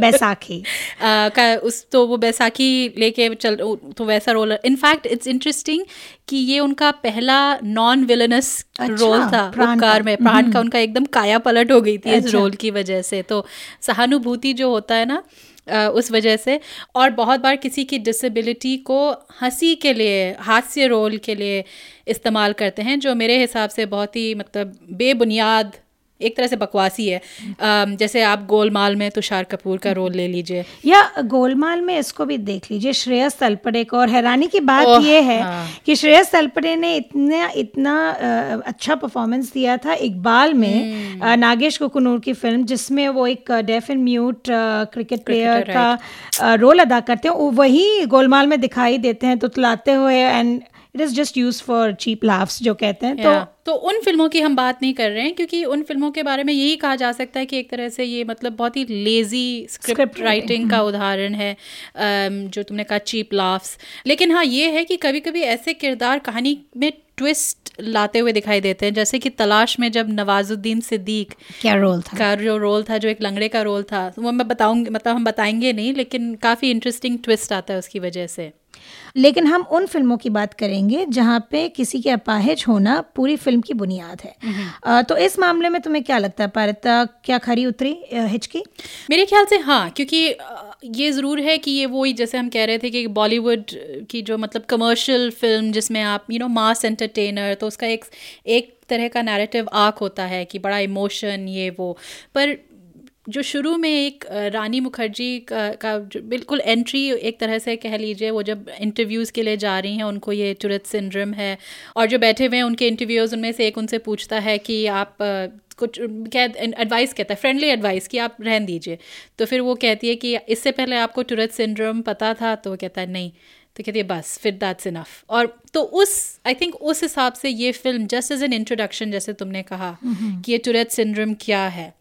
[SPEAKER 2] बैसाखी।
[SPEAKER 1] का उस तो वो बैसाखी लेके चल तो वैसा रोल इनफैक्ट इट्स इंटरेस्टिंग कि ये उनका पहला नॉन विलनस रोल था उपकार में प्राण का उनका एकदम काया पलट हो गई थी इस रोल की वजह से। तो सहानुभूति जो होता है ना उस वजह से। और बहुत बार किसी की डिसेबिलिटी को हँसी के लिए, हास्य रोल के लिए इस्तेमाल करते हैं, जो मेरे हिसाब से बहुत ही मतलब बेबुनियाद एक तरह से बकवासी है। जैसे आप गोलमाल में तुषार कपूर का रोल ले लीजिए।
[SPEAKER 2] या गोलमाल में इसको भी देख लीजिए श्रेयस तलपड़े को। और हैरानी की बात यह है हाँ। कि श्रेयस तलपड़े ने इतना इतना अच्छा परफॉर्मेंस दिया था इकबाल में हम्म। नागेश कुकनूर की फ़िल्म जिसमें वो एक deaf and mute cricket player का रोल अदा करते हैं। वही गोलमाल में दिखाई देते हैं तुतलाते हुए and it is just use for cheap laughs जो कहते हैं yeah. तो
[SPEAKER 1] तो उन फ़िल्मों की हम बात नहीं कर रहे हैं क्योंकि उन फ़िल्मों के बारे में यही कहा जा सकता है कि एक तरह से ये मतलब बहुत ही लेजी स्क्रिप्ट राइटिंग का उदाहरण है जो तुमने कहा चीप लाफ्स लेकिन हाँ ये है कि कभी कभी ऐसे किरदार कहानी में ट्विस्ट लाते हुए दिखाई देते हैं जैसे कि तलाश में जब नवाजुद्दीन सिद्दीक
[SPEAKER 2] क्या रोल था?
[SPEAKER 1] का जो रोल था जो एक लंगड़े का रोल था वो मैं बताऊँगी मतलब हम बताएँगे नहीं लेकिन काफ़ी इंटरेस्टिंग ट्विस्ट आता है उसकी वजह से।
[SPEAKER 2] लेकिन हम उन फ़िल्मों की बात करेंगे जहाँ पे किसी के अपाहिज होना पूरी फ़िल्म की बुनियाद है। अ, तो इस मामले में तुम्हें क्या लगता है पारिता क्या खरी उतरी हिचकी?
[SPEAKER 1] मेरे ख्याल से हाँ क्योंकि ये ज़रूर है कि ये वही जैसे हम कह रहे थे कि बॉलीवुड की जो मतलब कमर्शियल फ़िल्म जिसमें आप यू नो मास एंटरटेनर तो उसका एक एक तरह का नैरेटिव आर्क होता है कि बड़ा इमोशन ये वो। पर जो शुरू में एक रानी मुखर्जी का, का जो बिल्कुल एंट्री एक तरह से कह लीजिए वो जब इंटरव्यूज़ के लिए जा रही हैं उनको ये टूरिस्ट सिंड्रम है। और जो बैठे हुए हैं उनके इंटरव्यूज़ उनमें से एक उनसे पूछता है कि आप कुछ क्या एडवाइस कहता है फ्रेंडली एडवाइस कि आप रहन दीजिए। तो फिर वो कहती है कि इससे पहले आपको टूरिस्ट सिंड्रोम पता था? तो वो कहता है नहीं। तो कहती है बस फिर दैट्स इनफ और तो उस आई थिंक उस हिसाब से ये film just as an introduction जैसे तुमने कहा कि ये टूरेट सिंड्रोम क्या है?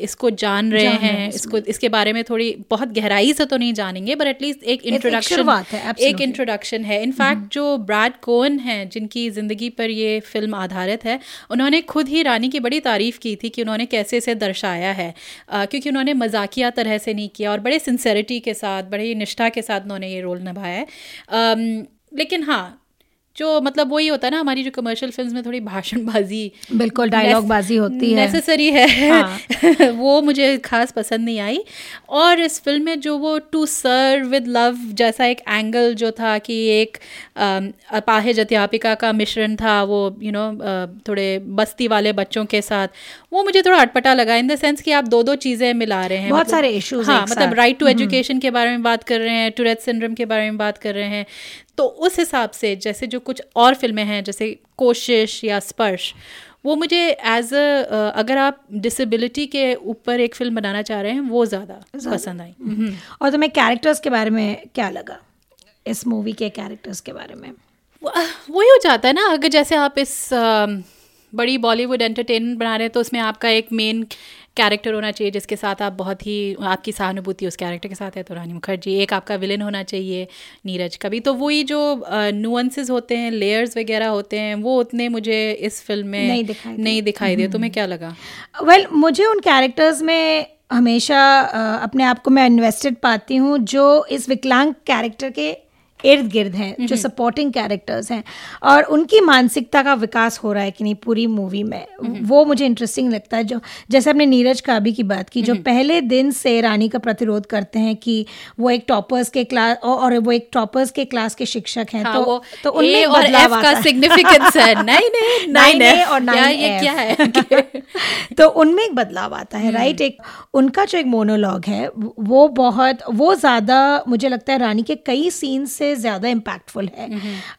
[SPEAKER 1] इसको जान रहे जान हैं इसको इसके बारे में थोड़ी बहुत गहराई से तो नहीं जानेंगे बट एटलीस्ट एक इंट्रोडक्शन एक इंट्रोडक्शन है इनफैक्ट जो ब्रैड कोन हैं जिनकी ज़िंदगी पर ये फ़िल्म आधारित है उन्होंने खुद ही रानी की बड़ी तारीफ़ की थी कि उन्होंने कैसे इसे दर्शाया है। क्योंकि उन्होंने मजाकिया तरह से नहीं किया और बड़े सिंसेरिटी के साथ बड़े निष्ठा के साथ उन्होंने ये रोल निभाया है। लेकिन हाँ जो मतलब वही होता है ना हमारी जो कमर्शियल फिल्म्स में थोड़ी भाषणबाजी
[SPEAKER 2] बिल्कुल डायलॉग बाजी होती है।
[SPEAKER 1] नेसेसरी है। वो मुझे खास पसंद नहीं आई। और इस फ़िल्म में जो वो टू सर्व विद लव जैसा एक एंगल जो था कि एक अपाहिज अध्यापिका का मिश्रण था वो यू you नो थोड़े बस्ती वाले बच्चों के साथ वो मुझे थोड़ा अटपटा लगा। इन द सेंस कि आप दो दो चीज़ें मिला रहे हैं
[SPEAKER 2] बहुत
[SPEAKER 1] मतलब-
[SPEAKER 2] सारे issues
[SPEAKER 1] हाँ मतलब राइट टू एजुकेशन के बारे में बात कर रहे हैं टूरेट सिंड्रोम के बारे में बात कर रहे हैं। तो उस हिसाब से जैसे जो कुछ और फ़िल्में हैं जैसे कोशिश या स्पर्श वो मुझे एज अ अगर आप डिसेबिलिटी के ऊपर एक फ़िल्म बनाना चाह रहे हैं वो ज़्यादा पसंद आई। हम्म।
[SPEAKER 2] और तुम्हें कैरेक्टर्स के बारे में क्या लगा? इस मूवी के कैरेक्टर्स के बारे में।
[SPEAKER 1] वही हो जाता है ना अगर जैसे आप इस बड़ी बॉलीवुड एंटरटेनमेंट बना रहे हैं तो उसमें आपका एक मेन कैरेक्टर होना चाहिए जिसके साथ आप बहुत ही आपकी सहानुभूति उस कैरेक्टर के साथ है तो रानी मुखर्जी एक आपका विलन होना चाहिए नीरज का भी तो वही जो नुअंसेस होते हैं लेयर्स वगैरह होते हैं वो उतने मुझे इस फ़िल्म में
[SPEAKER 2] नहीं दिखाई दिए।
[SPEAKER 1] नहीं दिखाई दिए। तुम्हें क्या लगा?
[SPEAKER 2] वेल मुझे उन कैरेक्टर्स में हमेशा अपने आप को मैं इन्वेस्टेड पाती हूँ जो इस विकलांग कैरेक्टर के इर्द गिर्द हैं जो सपोर्टिंग कैरेक्टर्स हैं। और उनकी मानसिकता का विकास हो रहा है कि नहीं पूरी मूवी में। वो मुझे इंटरेस्टिंग लगता है जो जैसे हमने नीरज काबी की बात की जो पहले दिन से रानी का प्रतिरोध करते हैं कि वो एक टॉपर्स के क्लास और वो एक टॉपर्स के क्लास के शिक्षक हैं
[SPEAKER 1] हाँ,
[SPEAKER 2] तो तो उनमें
[SPEAKER 1] और F का सिग्निफिकेंस है। नहीं नहीं
[SPEAKER 2] नाइन
[SPEAKER 1] नाइन
[SPEAKER 2] ए और नाइन
[SPEAKER 1] ये क्या है?
[SPEAKER 2] तो उनमें एक बदलाव आता है राइट एक उनका जो एक मोनोलॉग है वो बहुत वो ज़्यादा मुझे लगता है रानी के कई सीन से ज़्यादा इम्पैक्टफुल है।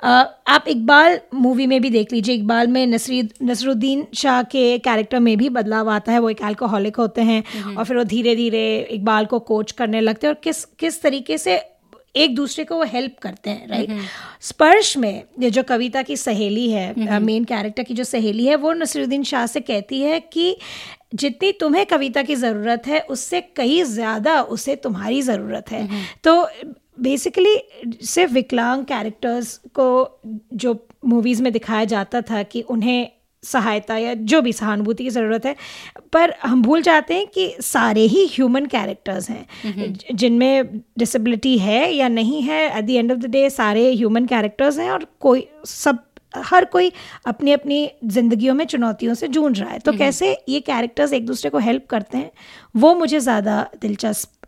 [SPEAKER 2] अ, आप इकबाल मूवी में भी देख लीजिए इकबाल में नसरी नसरुद्दीन शाह के कैरेक्टर में भी बदलाव आता है वो एक अल्कोहलिक होते हैं और फिर वो धीरे धीरे इकबाल को कोच करने लगते हैं और किस किस तरीके से एक दूसरे को वो हेल्प करते हैं राइट स्पर्श में ये जो कविता की सहेली है मेन कैरेक्टर की जो सहेली है वो नसरुद्दीन शाह से कहती है कि जितनी तुम्हें कविता की ज़रूरत है उससे कहीं ज़्यादा उसे तुम्हारी ज़रूरत है। तो बेसिकली सिर्फ़ विकलांग कैरेक्टर्स को जो मूवीज़ में दिखाया जाता था कि उन्हें सहायता या जो भी सहानुभूति की ज़रूरत है पर हम भूल जाते हैं कि सारे ही ह्यूमन कैरेक्टर्स हैं। ज- जिनमें डिसेबिलिटी है या नहीं है at the end of the day सारे ह्यूमन कैरेक्टर्स हैं और कोई सब हर कोई अपनी अपनी ज़िंदगियों में चुनौतियों से जूझ रहा है। तो कैसे ये कैरेक्टर्स एक दूसरे को हेल्प करते हैं वो मुझे ज़्यादा दिलचस्प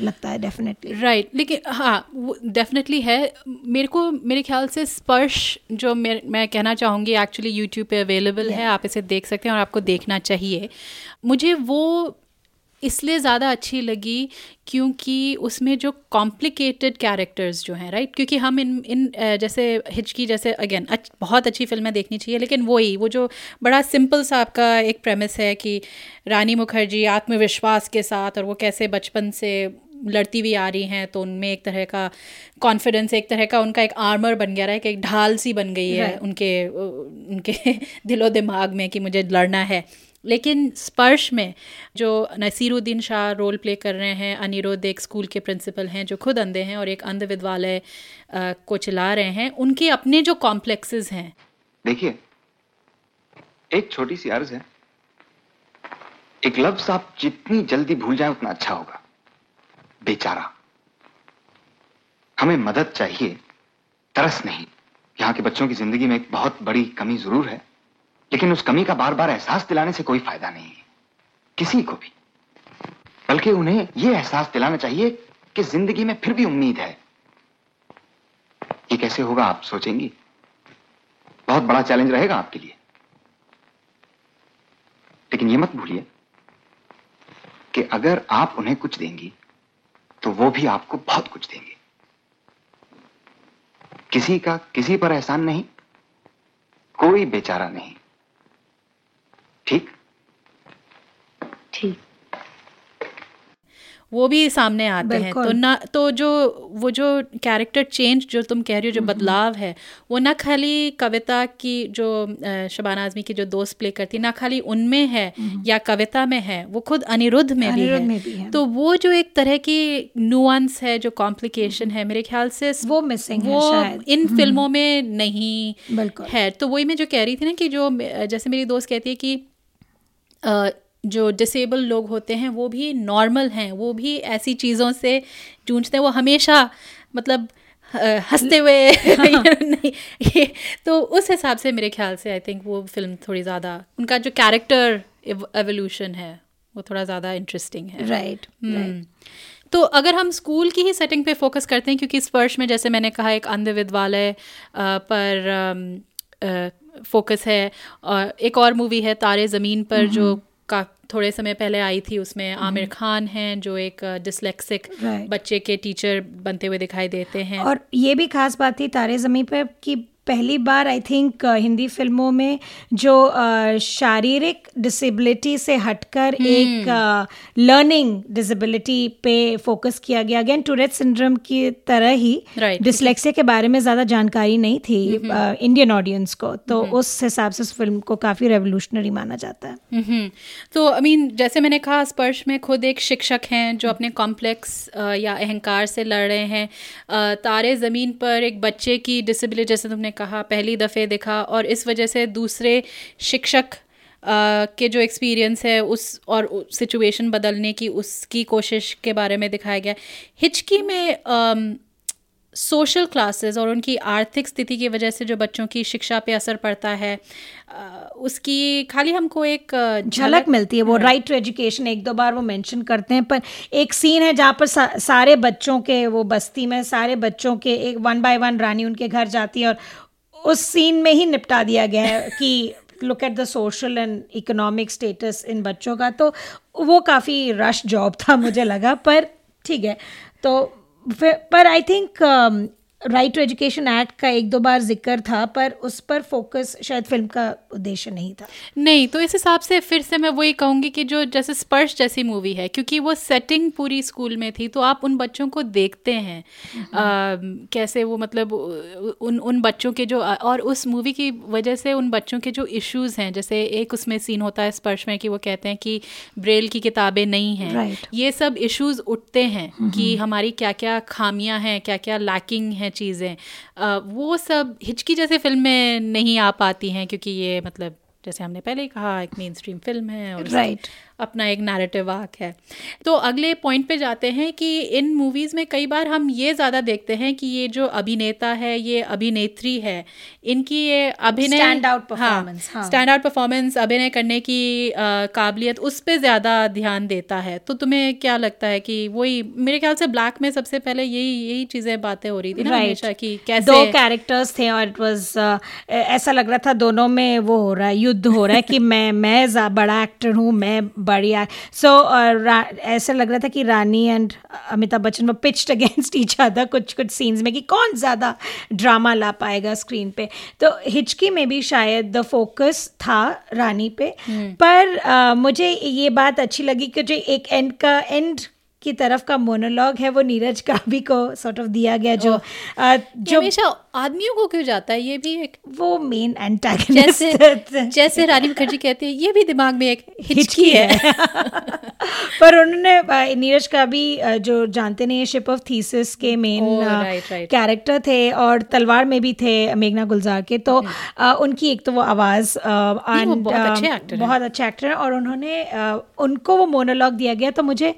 [SPEAKER 2] लगता है डेफिनेटली
[SPEAKER 1] राइट right. लेकिन हाँ वो डेफिनेटली है मेरे को मेरे ख्याल से स्पर्श जो मैं मैं कहना चाहूँगी एक्चुअली यूट्यूब पे अवेलेबल yeah. है आप इसे देख सकते हैं और आपको देखना चाहिए मुझे वो इसलिए ज़्यादा अच्छी लगी क्योंकि उसमें जो कॉम्प्लिकेटेड कैरेक्टर्स जो हैं राइट क्योंकि हम इन इन जैसे हिचकी जैसे अगेन अच्छ, बहुत अच्छी फ़िल्में देखनी चाहिए लेकिन वही वो जो बड़ा सिंपल सा आपका एक प्रेमिस है कि रानी मुखर्जी आत्मविश्वास के साथ और वो कैसे बचपन से लड़ती हुई आ रही हैं तो उनमें एक तरह का कॉन्फिडेंस एक तरह का उनका एक आर्मर बन गया है कि एक ढाल सी बन गई है उनके उनके दिलो दिमाग में कि मुझे लड़ना है। लेकिन स्पर्श में जो नसीरुद्दीन शाह रोल प्ले कर रहे हैं, अनिरुद्ध एक स्कूल के प्रिंसिपल हैं, जो खुद अंधे हैं और एक अंध विद्यालय को चला रहे हैं, उनके अपने जो कॉम्प्लेक्सेस हैं।
[SPEAKER 10] देखिए, एक छोटी सी अर्ज़ है। एक लफ्ज आप जितनी जल्दी भूल जाए, उतना अच्छा होगा। बेचारा। हमें मदद चाहिए, तरस नहीं। यहाँ के बच्चों की ज़िंदगी में एक बहुत बड़ी कमी ज़रूर है। लेकिन उस कमी का बार बार एहसास दिलाने से कोई फ़ायदा नहीं। है किसी को भी। बल्कि उन्हें यह एहसास दिलाना चाहिए कि ज़िंदगी में फिर भी उम्मीद है। ये कैसे होगा, आप सोचेंगी? बहुत बड़ा चैलेंज रहेगा आपके लिए। लेकिन यह मत भूलिए कि अगर आप उन्हें कुछ देंगी तो वो भी आपको बहुत कुछ देंगे। किसी का किसी पर एहसान नहीं, कोई बेचारा नहीं। ठीक?
[SPEAKER 9] ठीक।
[SPEAKER 1] वो भी सामने आते हैं। तो ना तो जो वो जो कैरेक्टर चेंज जो तुम कह रही हो जो बदलाव है वो ना खाली कविता की जो शबाना आजमी की जो दोस्त प्ले करती है ना खाली उनमें है या कविता में है वो खुद अनिरुद्ध में भी
[SPEAKER 2] अनिरुद्ध
[SPEAKER 1] है।
[SPEAKER 2] में भी है।
[SPEAKER 1] तो वो जो एक तरह की नुआंस है जो कॉम्प्लिकेशन है मेरे ख्याल से
[SPEAKER 2] वो मिसिंग है
[SPEAKER 1] वो
[SPEAKER 2] शायद।
[SPEAKER 1] इन फ़िल्मों में नहीं
[SPEAKER 2] बिल्कुल।
[SPEAKER 1] है। तो वही मैं जो कह रही थी ना कि जो जैसे मेरी दोस्त कहती है कि जो डिसेबल लोग होते हैं वो भी नॉर्मल हैं वो भी ऐसी चीज़ों से जूझते हैं वो हमेशा मतलब हँसते हुए नहीं ये तो उस हिसाब से मेरे ख्याल से आई थिंक वो फ़िल्म थोड़ी ज़्यादा उनका जो कैरेक्टर एवोल्यूशन है वो थोड़ा ज़्यादा इंटरेस्टिंग है
[SPEAKER 2] राइट
[SPEAKER 1] हम्म। तो अगर हम स्कूल की ही सेटिंग पे फोकस करते हैं क्योंकि स्पर्श में जैसे मैंने कहा एक अंध विद्यालय पर फोकस है। और एक और मूवी है तारे ज़मीन पर जो का थोड़े समय पहले आई थी उसमें आमिर खान हैं जो एक डिसलेक्सिक बच्चे के टीचर बनते हुए दिखाई देते हैं।
[SPEAKER 2] और ये भी खास बात थी तारे ज़मीन पर कि पहली बार आई थिंक हिंदी फ़िल्मों में जो शारीरिक डिसेबिलिटी से हटकर एक लर्निंग डिसेबिलिटी पे फोकस किया गया। अगेन टूरेट सिंड्रोम की तरह ही
[SPEAKER 1] Right.
[SPEAKER 2] डिसलेक्सिया के बारे में ज़्यादा जानकारी नहीं थी इंडियन ऑडियंस को। तो उस हिसाब से उस फ़िल्म को काफ़ी रेवोल्यूशनरी माना जाता है।
[SPEAKER 1] हम्म तो आई मीन जैसे मैंने कहा स्पर्श में खुद एक शिक्षक हैं जो अपने कॉम्प्लेक्स या अहंकार से लड़ रहे हैं। तारे ज़मीन पर एक बच्चे की डिसेबिलिटी जैसे तुमने कहा पहली दफ़े दिखा और इस वजह से दूसरे शिक्षक अ, के जो एक्सपीरियंस है उस और सिचुएशन बदलने की उसकी कोशिश के बारे में दिखाया गया। हिचकी में सोशल क्लासेस और उनकी आर्थिक स्थिति की वजह से जो बच्चों की शिक्षा पे असर पड़ता है अ, उसकी खाली हमको एक
[SPEAKER 2] झलक मिलती है वो राइट टू एजुकेशन एक दो बार वो मेंशन करते हैं पर एक सीन है जहाँ पर सा, सारे बच्चों के वो बस्ती में सारे बच्चों के एक वन बाय वन रानी उनके घर जाती है और उस सीन में ही निपटा दिया गया है कि look at the social and economic status इन बच्चों का। तो वो काफ़ी रश जॉब था, मुझे लगा, पर ठीक है। तो पर I think right to education act का एक दो बार ज़िक्र था पर उस पर फोकस शायद फ़िल्म का उद्देश्य नहीं था।
[SPEAKER 1] नहीं तो इस हिसाब से फिर से मैं वही कहूँगी कि जो जैसे स्पर्श जैसी मूवी है क्योंकि वो सेटिंग पूरी स्कूल में थी तो आप उन बच्चों को देखते हैं। अ, कैसे वो मतलब उन उन बच्चों के जो और उस मूवी की वजह से उन बच्चों के जो इश्यूज़ हैं जैसे एक उसमें सीन होता है स्पर्श में कि वो कहते हैं कि ब्रेल की किताबें नहीं हैं।
[SPEAKER 2] Right.
[SPEAKER 1] ये सब इश्यूज़ उठते हैं कि हमारी क्या क्या खामियाँ हैं क्या क्या लैकिंग हैं चीज़ें अ, वो सब हिचकी जैसे फ़िल्म नहीं आ पाती हैं क्योंकि ये मतलब जैसे हमने पहले ही कहा एक मेन स्ट्रीम फ़िल्म है और राइट
[SPEAKER 2] Right.
[SPEAKER 1] अपना एक नैरेटिव आर्क है तो अगले पॉइंट पे जाते हैं कि इन मूवीज़ में कई बार हम ये ज़्यादा देखते हैं कि ये जो अभिनेता है ये अभिनेत्री है इनकी ये अभिनय
[SPEAKER 2] Stand-out performance, हाँ।
[SPEAKER 1] स्टैंड आउट परफॉर्मेंस अभिनय करने की काबिलियत उस पर ज़्यादा ध्यान देता है तो तुम्हें क्या लगता है कि वही मेरे ख्याल से ब्लैक में सबसे पहले यही यही चीज़ें बातें हो रही थी ना
[SPEAKER 2] Right.
[SPEAKER 1] हमेशा कि कैसे
[SPEAKER 2] दो कैरेक्टर्स थे और इट वाज ऐसा लग रहा था दोनों में वो हो रहा है युद्ध हो रहा है कि मैं मैं बड़ा एक्टर हूँ मैं बढ़िया सो ऐसा लग रहा था कि रानी एंड अमिताभ बच्चन वो पिच्ड अगेंस्ट ईच अदर कुछ कुछ सीन्स में कि कौन ज़्यादा ड्रामा ला पाएगा स्क्रीन पे। तो हिचकी में भी शायद द फोकस था रानी पे। hmm. पर uh, मुझे ये बात अच्छी लगी कि जो एक एंड का एंड की तरफ़ का मोनोलॉग है वो नीरज काबी को सॉर्ट ऑफ़ दिया गया जो।
[SPEAKER 1] जो हमेशा आदमियों को क्यों जाता है ये भी एक
[SPEAKER 2] वो मेन
[SPEAKER 1] जैसे
[SPEAKER 2] एंटागनिस्ट
[SPEAKER 1] जैसे रानी मुखर्जी कहते हैं ये भी दिमाग में एक हिचकी है
[SPEAKER 2] पर उन्होंने नीरज का भी जो जानते नहीं है शिप ऑफ़ थीसिस के मेन. कैरेक्टर थे और तलवार में भी थे मेघना गुलजार के तो उनकी एक तो वो आवाज़
[SPEAKER 1] हैं।
[SPEAKER 2] बहुत अच्छे एक्टर हैं और उन्होंने उनको वो मोनोलॉग दिया गया तो मुझे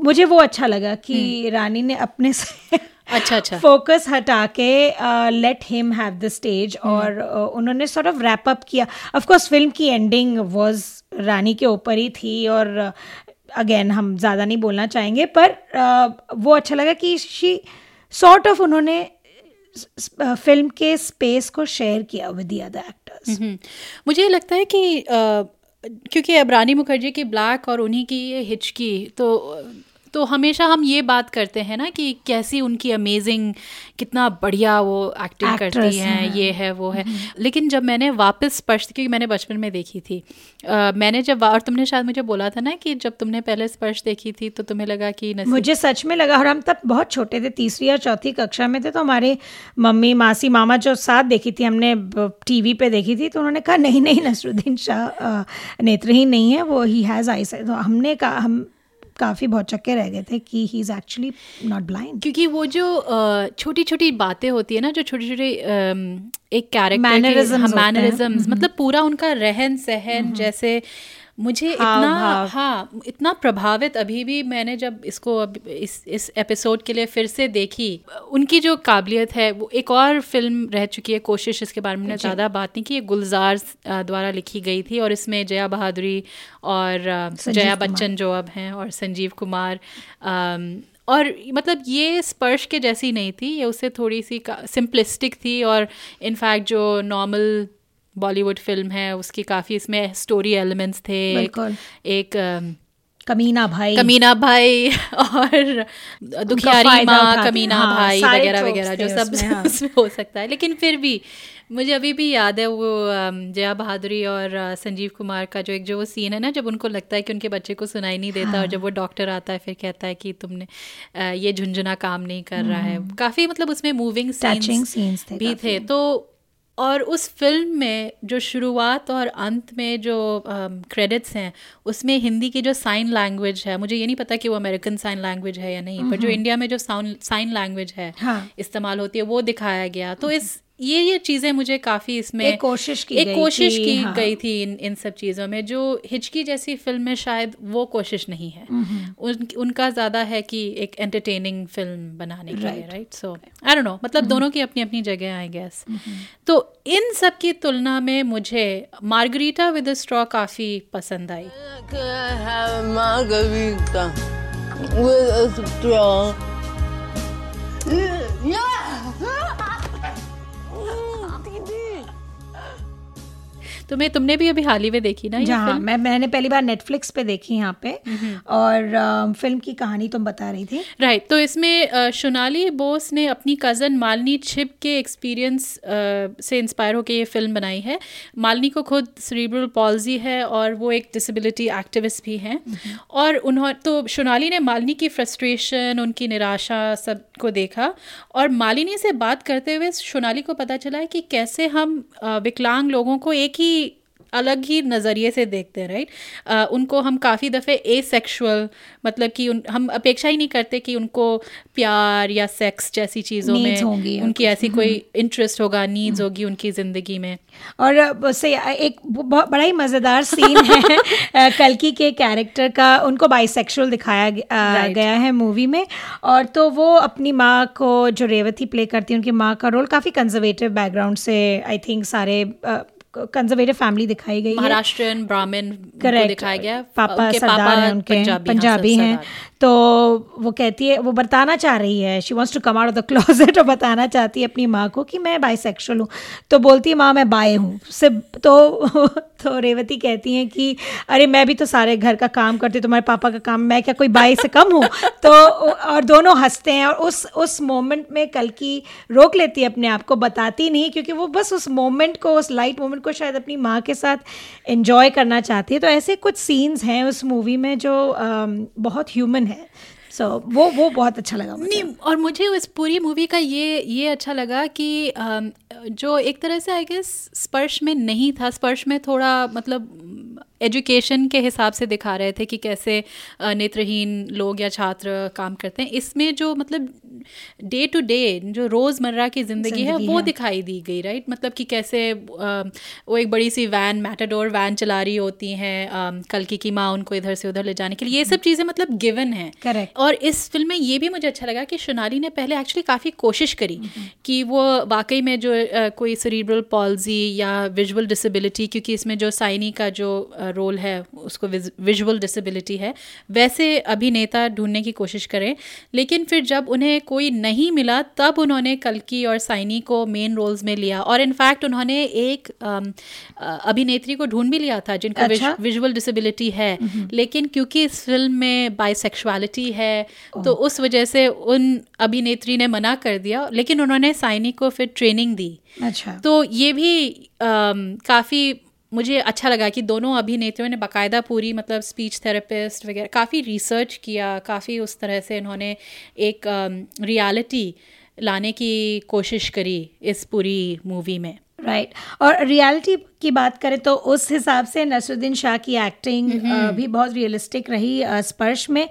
[SPEAKER 2] मुझे वो अच्छा लगा कि रानी ने अपने से
[SPEAKER 1] अच्छा अच्छा।
[SPEAKER 2] फोकस हटा के let him have the stage और uh, उन्होंने सॉर्ट ऑफ़ रैप अप किया। ऑफ़ कोर्स फ़िल्म की एंडिंग वाज रानी के ऊपर ही थी और अगेन uh, हम ज़्यादा नहीं बोलना चाहेंगे पर uh, वो अच्छा लगा कि शी सॉर्ट ऑफ़ उन्होंने फ़िल्म के स्पेस को शेयर किया with the other actors
[SPEAKER 1] hmm. मुझे लगता है कि क्योंकि अब रानी मुखर्जी की ब्लैक और उन्हीं की ये हिचकी तो तो हमेशा हम ये बात करते हैं ना कि कैसी उनकी अमेजिंग कितना बढ़िया वो एक्टिंग करती हैं
[SPEAKER 2] हैं।
[SPEAKER 1] ये है वो है। लेकिन जब मैंने वापस स्पर्श क्योंकि मैंने बचपन में देखी थी अ, मैंने जब और तुमने शायद मुझे बोला था ना कि जब तुमने पहले स्पर्श देखी थी तो तुम्हें लगा कि
[SPEAKER 2] मुझे सच में लगा और हम तब बहुत छोटे थे तीसरी या चौथी कक्षा में थे तो हमारे मम्मी मासी मामा जो साथ देखी थी हमने टीवी पे देखी थी तो उन्होंने कहा नहीं नहीं नसरुद्दीन शाह नेत्रहीन नहीं है वो ही हैज़ आई तो हमने कहा हम काफ़ी बहुत चक्के रह गए थे कि he is actually not blind
[SPEAKER 1] क्योंकि वो जो छोटी छोटी बातें होती है ना जो छोटी छोटी एक कैरेक्टर
[SPEAKER 2] मैनरिज्म होते
[SPEAKER 1] मतलब पूरा उनका रहन सहन जैसे मुझे
[SPEAKER 2] हाव
[SPEAKER 1] इतना
[SPEAKER 2] भाव।
[SPEAKER 1] हाँ इतना प्रभावित अभी भी मैंने जब इसको अब इस इस एपिसोड के लिए फिर से देखी उनकी जो काबिलियत है वो एक और फ़िल्म रह चुकी है कोशिश इसके बारे में ज़्यादा बात नहीं की ये गुलजार द्वारा लिखी गई थी और इसमें जया बहादुरी और जया बच्चन जो अब हैं और संजीव कुमार और मतलब ये स्पर्श के जैसी नहीं थी ये उससे थोड़ी सी सिंपलिस्टिक थी और इनफैक्ट जो नॉर्मल बॉलीवुड फ़िल्म है उसकी काफ़ी इसमें स्टोरी एलिमेंट्स थे एक, एक
[SPEAKER 2] कमीना भाई।
[SPEAKER 1] कमीना भाई और दुखियारी माँ कमीना
[SPEAKER 2] हाँ,
[SPEAKER 1] भाई वगैरह वगैरह जो सब
[SPEAKER 2] उसमें, हाँ।
[SPEAKER 1] उसमें हो सकता है। लेकिन फिर भी मुझे अभी भी याद है वो जया बहादुरी और संजीव कुमार का जो एक जो वो सीन है ना जब उनको लगता है कि उनके बच्चे को सुनाई नहीं देता
[SPEAKER 2] हाँ।
[SPEAKER 1] और जब वो डॉक्टर आता है फिर कहता है कि तुमने ये झुंझुना काम नहीं कर रहा है। काफ़ी मतलब उसमें मूविंग
[SPEAKER 2] हम्म। थे
[SPEAKER 1] भी थे। तो और उस फ़िल्म में जो शुरुआत और अंत में जो क्रेडिट्स हैं उसमें हिंदी की जो साइन लैंग्वेज है मुझे ये नहीं पता कि वो अमेरिकन साइन लैंग्वेज है या नहीं पर जो इंडिया में जो साउंड साइन लैंग्वेज है
[SPEAKER 2] हाँ।
[SPEAKER 1] इस्तेमाल होती है वो दिखाया गया। तो इस ये ये चीज़ें मुझे काफ़ी इसमें
[SPEAKER 2] एक कोशिश की
[SPEAKER 1] एक
[SPEAKER 2] गई
[SPEAKER 1] कोशिश
[SPEAKER 2] कि,
[SPEAKER 1] की
[SPEAKER 2] हाँ।
[SPEAKER 1] गई थी इन इन सब चीज़ों में जो हिचकी जैसी फ़िल्म में शायद वो कोशिश नहीं है। उन, उनका ज़्यादा है कि एक एंटरटेनिंग फ़िल्म बनाने के लिए right so I don't know मतलब दोनों की अपनी अपनी जगह आई गेस तो इन सब की तुलना में मुझे मार्गरीटा विद स्ट्रॉ काफ़ी पसंद आई।
[SPEAKER 11] Have straw.
[SPEAKER 1] तुम्हें तुमने भी अभी हाल ही में देखी ना ये
[SPEAKER 2] जहाँ मैं मैंने पहली बार नेटफ्लिक्स पे देखी यहाँ पे। और अ, फ़िल्म की कहानी तुम बता रही थी।
[SPEAKER 1] राइट तो इसमें सोनाली बोस ने अपनी कज़न मालनी छिप के एक्सपीरियंस से इंस्पायर होकर ये फ़िल्म बनाई है। मालनी को खुद सेरिब्रल पॉल्जी है और वो एक डिसेबिलिटी एक्टिविस्ट भी हैं। और उन्होंने तो सोनाली ने मालनी की फ्रस्ट्रेशन उनकी निराशा सबको देखा। और मालिनी से बात करते हुए सोनाली को पता चला है कि कैसे हम विकलांग लोगों को एक ही अलग ही नज़रिए से देखते हैं राइट उनको हम काफ़ी दफ़े ए सेक्शुअल मतलब कि उन हम अपेक्षा ही नहीं करते कि उनको प्यार या सेक्स जैसी चीज़ों में
[SPEAKER 2] होंगी
[SPEAKER 1] उनकी ऐसी कोई इंटरेस्ट होगा नीड्स होगी उनकी ज़िंदगी में।
[SPEAKER 2] और से एक बड़ा ही मज़ेदार सीन है कलकी के कैरेक्टर का उनको बाइसेक्सुअल दिखाया. गया है मूवी में। और तो वो अपनी माँ को जो रेवती प्ले करती है उनकी माँ का रोल काफ़ी कंजर्वेटिव बैकग्राउंड से आई थिंक सारे कंजर्वेटिव फैमिली दिखाई गई है।
[SPEAKER 1] महाराष्ट्रियन ब्राह्मण को
[SPEAKER 2] करेक्ट
[SPEAKER 1] दिखाया गया।
[SPEAKER 2] पापा
[SPEAKER 1] सरदार
[SPEAKER 2] सरदार हैं उनके
[SPEAKER 1] पंजाबी हाँ,
[SPEAKER 2] तो वो कहती है, वो बताना चाह रही है she wants to come out of the closet और बताना चाहती है अपनी माँ को कि मैं बाइसेक्सुअल हूँ। तो बोलती है, माँ, मैं बाय हूँ। सिर्फ़ तो तो रेवती कहती हैं कि, अरे, मैं भी तो सारे घर का काम करती हूँ, तुम्हारे पापा का काम, मैं क्या कोई बाई से कम हूँ? तो और दोनों हँसते हैं और उस उस मोमेंट में कल की रोक लेती है अपने आप को, बताती नहीं, क्योंकि वो बस उस मोमेंट को, उस लाइट मोमेंट को शायद अपनी माँ के साथ एंजॉय करना चाहती है। तो ऐसे कुछ सीन्स हैं उस मूवी में जो बहुत ह्यूमन है। सो so, वो वो बहुत अच्छा लगा मुझे।
[SPEAKER 1] नहीं और मुझे उस पूरी मूवी का ये ये अच्छा लगा कि जो एक तरह से आई गेस स्पर्श में नहीं था। स्पर्श में थोड़ा मतलब एजुकेशन के हिसाब से दिखा रहे थे कि कैसे नेत्रहीन लोग या छात्र काम करते हैं। इसमें जो मतलब डे टू डे जो रोज़मर्रा की ज़िंदगी है वो
[SPEAKER 2] है।
[SPEAKER 1] दिखाई दी गई राइट मतलब कि कैसे वो एक बड़ी सी वैन मैटाडोर वैन चला रही होती हैं कल्कि की माँ उनको इधर से उधर ले जाने के लिए। ये सब चीज़ें मतलब गिवन है।
[SPEAKER 2] Correct.
[SPEAKER 1] और इस फ़िल्म में ये भी मुझे अच्छा लगा कि सोनाली ने पहले एक्चुअली काफ़ी कोशिश करी कि वो वाकई में जो कोई सरीब्रल पॉल्जी या विजुअल डिसेबिलिटी क्योंकि इसमें जो साइनी का जो रोल है उसको विजुअल डिसेबिलिटी है वैसे अभिनेता ढूँढने की कोशिश करें। लेकिन फिर जब उन्हें कोई नहीं मिला तब उन्होंने कल्कि और साइनी को मेन रोल्स में लिया। और इनफैक्ट उन्होंने एक अभिनेत्री को ढूंढ भी लिया था जिनका
[SPEAKER 2] अच्छा।
[SPEAKER 1] विजुअल डिसेबिलिटी है। लेकिन क्योंकि इस फ़िल्म में बाइसेक्सुअलिटी है तो उस वजह से उन अभिनेत्री ने मना कर दिया। लेकिन उन्होंने साइनी को फिर ट्रेनिंग दी।
[SPEAKER 2] अच्छा।
[SPEAKER 1] तो ये भी काफ़ी मुझे अच्छा लगा कि दोनों अभिनेत्रियों ने बाकायदा पूरी मतलब स्पीच थेरेपिस्ट वगैरह, काफ़ी रिसर्च किया, काफ़ी उस तरह से इन्होंने एक रियलिटी लाने की कोशिश करी इस पूरी मूवी में।
[SPEAKER 2] Right right. और रियलिटी की बात करें तो उस हिसाब से नसरुद्दीन शाह की एक्टिंग भी बहुत रियलिस्टिक रही स्पर्श में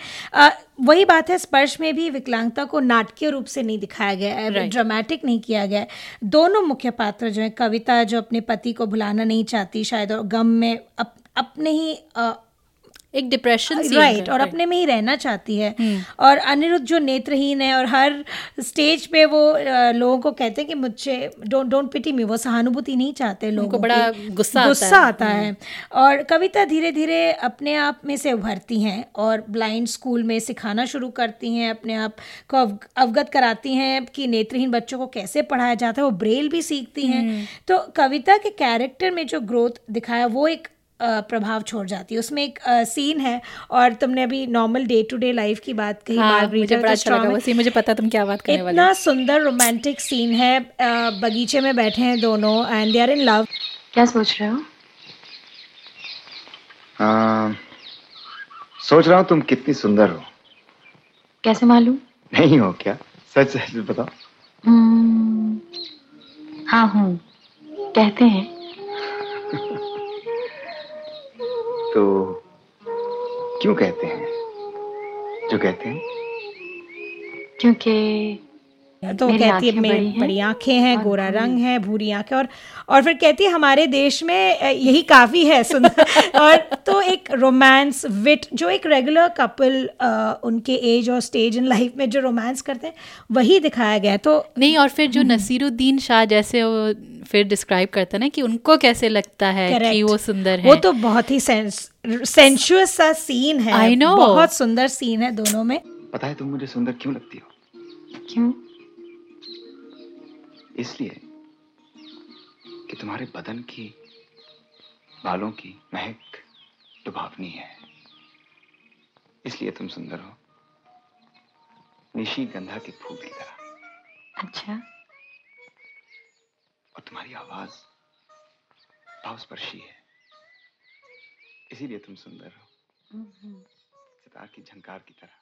[SPEAKER 2] वही बात है स्पर्श में भी विकलांगता को नाटकीय रूप से नहीं दिखाया गया है
[SPEAKER 1] Right.
[SPEAKER 2] ड्रामेटिक नहीं किया गया है दोनों मुख्य पात्र जो है कविता जो अपने पति को भुलाना नहीं चाहती शायद और गम में अप, अपने ही
[SPEAKER 1] एक डिप्रेशन
[SPEAKER 2] राइट और अपने में ही रहना चाहती है। और अनिरुद्ध जो नेत्रहीन है और हर स्टेज पे वो लोगों को कहते हैं कि मुझे डोंट डोंट पिटी मी वो सहानुभूति नहीं चाहते लोगों को। बड़ा।
[SPEAKER 1] गुस्सा आता
[SPEAKER 2] गुस्सा आता है। और कविता धीरे धीरे अपने आप में से उभरती हैं और ब्लाइंड स्कूल में सिखाना शुरू करती हैं अपने आप को अवगत कराती हैं कि नेत्रहीन बच्चों को कैसे पढ़ाया जाता है वो ब्रेल भी सीखती हैं। तो कविता के कैरेक्टर में जो ग्रोथ दिखाया वो एक प्रभाव छोड़ जाती है। उसमें एक सीन है और तुमने अभी normal day to day life की बात कही
[SPEAKER 1] हाँ मुझे बड़ा अच्छा लगा
[SPEAKER 2] में।
[SPEAKER 1] वैसे मुझे पता तुम क्या बात करने वाले
[SPEAKER 2] इतना सुंदर रोमांटिक सीन है बगीचे में बैठे हैं दोनों and they are in love
[SPEAKER 12] क्या सोच रहे हो?
[SPEAKER 10] आ, सोच रहा हूँ तुम कितनी सुंदर हो।
[SPEAKER 12] कैसे मालूम?
[SPEAKER 10] नहीं हो क्या? सच सच बताओ।
[SPEAKER 12] हम्म, हाँ हूँ कहते हैं।
[SPEAKER 10] तो क्यों कहते हैं? जो कहते हैं?
[SPEAKER 12] क्योंकि
[SPEAKER 2] तो कहती है मेरी
[SPEAKER 12] बड़ी
[SPEAKER 2] आँखें हैं गोरा रंग है भूरी आँखें। और और फिर कहती है हमारे देश में यही काफ़ी है सुंदर। और तो एक रोमांस विट जो एक रेगुलर कपल उनके एज और स्टेज इन लाइफ में जो रोमांस करते हैं वही दिखाया गया तो
[SPEAKER 1] नहीं और फिर जो नसीरुद्दीन शाह जैसे वो फिर डिस्क्राइब करते है ना कि उनको कैसे लगता है
[SPEAKER 2] Correct.
[SPEAKER 1] कि वो सुंदर है।
[SPEAKER 2] वो तो बहुत ही सेंशुअस सा सीन है।
[SPEAKER 1] I know.
[SPEAKER 2] बहुत सुंदर सीन है दोनों में।
[SPEAKER 10] पता है तुम मुझे सुंदर क्यों लगती हो?
[SPEAKER 12] क्यों?
[SPEAKER 10] इसलिए कि तुम्हारे बदन की बालों की महक लुभावनी है। इसलिए तुम सुंदर हो। निशी गंधा के फूल की तरह।
[SPEAKER 12] अच्छा।
[SPEAKER 10] और तुम्हारी आवाज़ भावस्पर्शी है। इसीलिए तुम सुंदर हो। सितार की झंकार की तरह।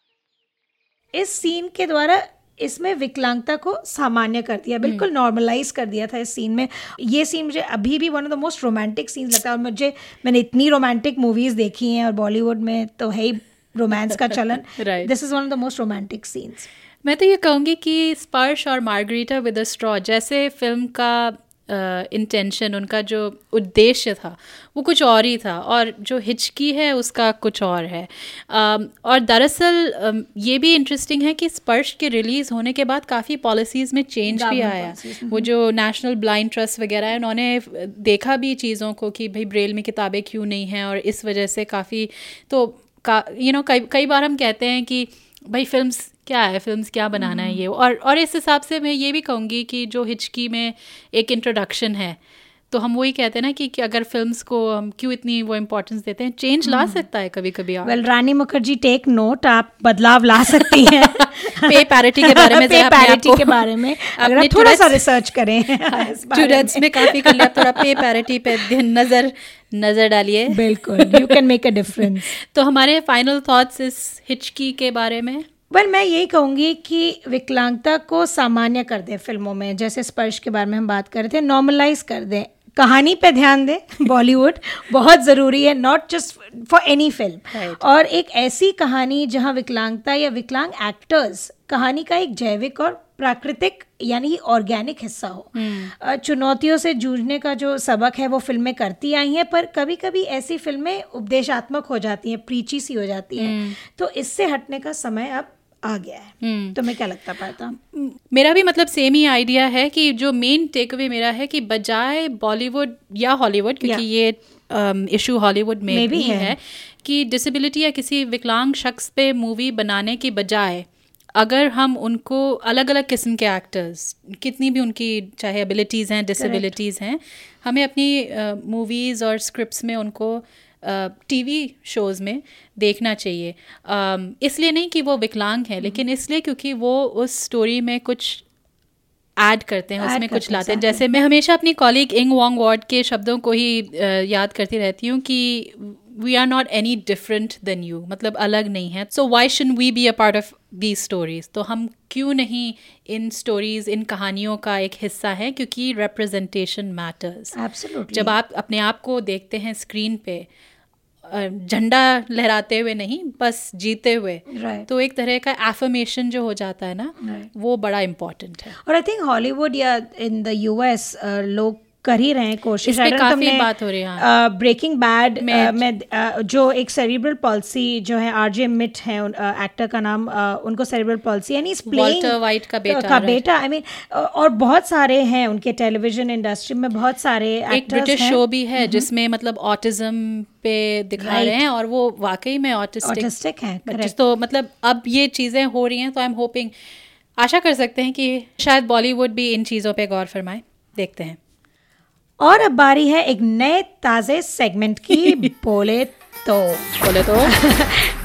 [SPEAKER 2] इस सीन के द्वारा इसमें विकलांगता को सामान्य कर दिया बिल्कुल नॉर्मलाइज कर दिया था इस सीन में। ये सीन मुझे अभी भी one of the most romantic scenes लगता है और मुझे मैंने इतनी रोमांटिक मूवीज़ देखी हैं और बॉलीवुड में तो है ही रोमांस का चलन। This is one of the most romantic scenes
[SPEAKER 1] मैं तो ये कहूँगी कि स्पर्श और मार्गरीटा विद अ स्ट्रॉ जैसे फ़िल्म का इंटेंशन उनका जो उद्देश्य था वो कुछ और ही था। और जो हिचकी है उसका कुछ और है। और दरअसल ये भी इंटरेस्टिंग है कि स्पर्श के रिलीज़ होने के बाद काफ़ी पॉलिसीज़ में चेंज भी आया। वो जो नेशनल ब्लाइंड ट्रस्ट वगैरह है उन्होंने देखा भी चीज़ों को कि भाई ब्रेल में किताबें क्यों नहीं हैं और इस वजह से काफ़ी तो का यू नो कई कई बार हम कहते हैं कि भाई फिल्म्स क्या है फिल्म्स क्या बनाना है ये? और और इस हिसाब से मैं ये भी कहूँगी कि जो हिचकी में एक इंट्रोडक्शन है तो हम वही कहते हैं ना कि, कि अगर फिल्म्स को हम क्यों इतनी वो इम्पोर्टेंस देते हैं? चेंज ला सकता है कभी कभी
[SPEAKER 2] well Rani Mukherjee take note आप बदलाव ला सकती हैं।
[SPEAKER 1] पे पैरिटी के बारे में
[SPEAKER 2] पे पैरिटी
[SPEAKER 1] के
[SPEAKER 2] बारे में अगर आप थोड़ा सा रिसर्च करें
[SPEAKER 1] स्टूडेंट्स में। काफ़ी कर लिया थोड़ा पे पैरिटी पे ध्यान- नज़र नज़र डालिए।
[SPEAKER 2] बिल्कुल you can make a difference
[SPEAKER 1] तो हमारे फाइनल थॉट्स इस हिचकी के बारे में?
[SPEAKER 2] वेल मैं यही कहूँगी कि विकलांगता को सामान्य कर दें फ़िल्मों में। जैसे स्पर्श के बारे में हम बात कर रहे थे नॉर्मलाइज कर दें। कहानी पे ध्यान दें बॉलीवुड बहुत ज़रूरी है not just for any film और एक ऐसी कहानी जहाँ विकलांगता या विकलांग एक्टर्स कहानी का एक जैविक और प्राकृतिक यानी ऑर्गेनिक हिस्सा हो। अ, चुनौतियों से जूझने का जो सबक है वो फ़िल्में करती आई हैं पर कभी कभी ऐसी फ़िल्में उपदेशात्मक हो जाती हैं प्रीची सी हो जाती हैं। तो इससे हटने का समय अब आ गया है। तो तुम्हें क्या लगता पाता?
[SPEAKER 1] मेरा भी मतलब सेम ही आइडिया है कि जो मेन टेक अवे मेरा है कि बजाय बॉलीवुड या हॉलीवुड क्योंकि ये इशू हॉलीवुड में,
[SPEAKER 2] में भी
[SPEAKER 1] भी
[SPEAKER 2] है।
[SPEAKER 1] है कि डिसेबिलिटी या किसी विकलांग शख्स पे मूवी बनाने के बजाय अगर हम उनको अलग अलग किस्म के एक्टर्स कितनी भी उनकी चाहे एबिलिटीज़ हैं डिसेबिलिटीज़ हैं हमें अपनी मूवीज़ uh, और स्क्रिप्ट्स में उनको टीवी शोज़ में देखना चाहिए। इसलिए नहीं कि वो विकलांग है लेकिन इसलिए क्योंकि वो उस स्टोरी में कुछ ऐड करते हैं उसमें कुछ लाते हैं। जैसे मैं हमेशा अपनी कॉलीग इंग वॉन्ग वॉर्ड के शब्दों को ही याद करती रहती हूँ कि we are not any different than you मतलब अलग नहीं है। So why shouldn't we be a part of the stories तो हम क्यों नहीं इन स्टोरीज इन कहानियों का एक हिस्सा है? क्योंकि रिप्रेजेंटेशन मैटर्स जब आप अपने आप को देखते हैं स्क्रीन पे झंडा लहराते हुए नहीं बस जीते हुए
[SPEAKER 2] Right.
[SPEAKER 1] तो एक तरह का एफर्मेशन जो हो जाता है ना
[SPEAKER 2] Right.
[SPEAKER 1] वो बड़ा इम्पोर्टेंट है
[SPEAKER 2] और आई थिंक हॉलीवुड या इन द यूएस लोग कर ही रहे हैं कोशिश।
[SPEAKER 1] इस पे काफ़ी बात हो रही है।
[SPEAKER 2] ब्रेकिंग बैड
[SPEAKER 1] में-
[SPEAKER 2] जो एक सेरिब्रल पॉलिसी जो है आरजे मिट है एक्टर का नाम उनको सेरिब्रल पॉलिसी यानी
[SPEAKER 1] White का बेटा,
[SPEAKER 2] का बेटा आई मीन और बहुत सारे हैं उनके टेलीविज़न इंडस्ट्री में बहुत सारे
[SPEAKER 1] एक ब्रिटिश शो भी है जिसमें मतलब ऑटिज्म पे दिखा. रहे हैं और वो वाकई में ऑटिस्टिक
[SPEAKER 2] हैं,
[SPEAKER 1] तो मतलब अब ये चीज़ें हो रही हैं तो आई एम होपिंग आशा कर सकते हैं कि शायद बॉलीवुड भी इन चीज़ों पे गौर फरमाए। देखते हैं।
[SPEAKER 2] और अब बारी है एक नए ताज़े सेगमेंट की बोले तो।
[SPEAKER 1] बोले तो?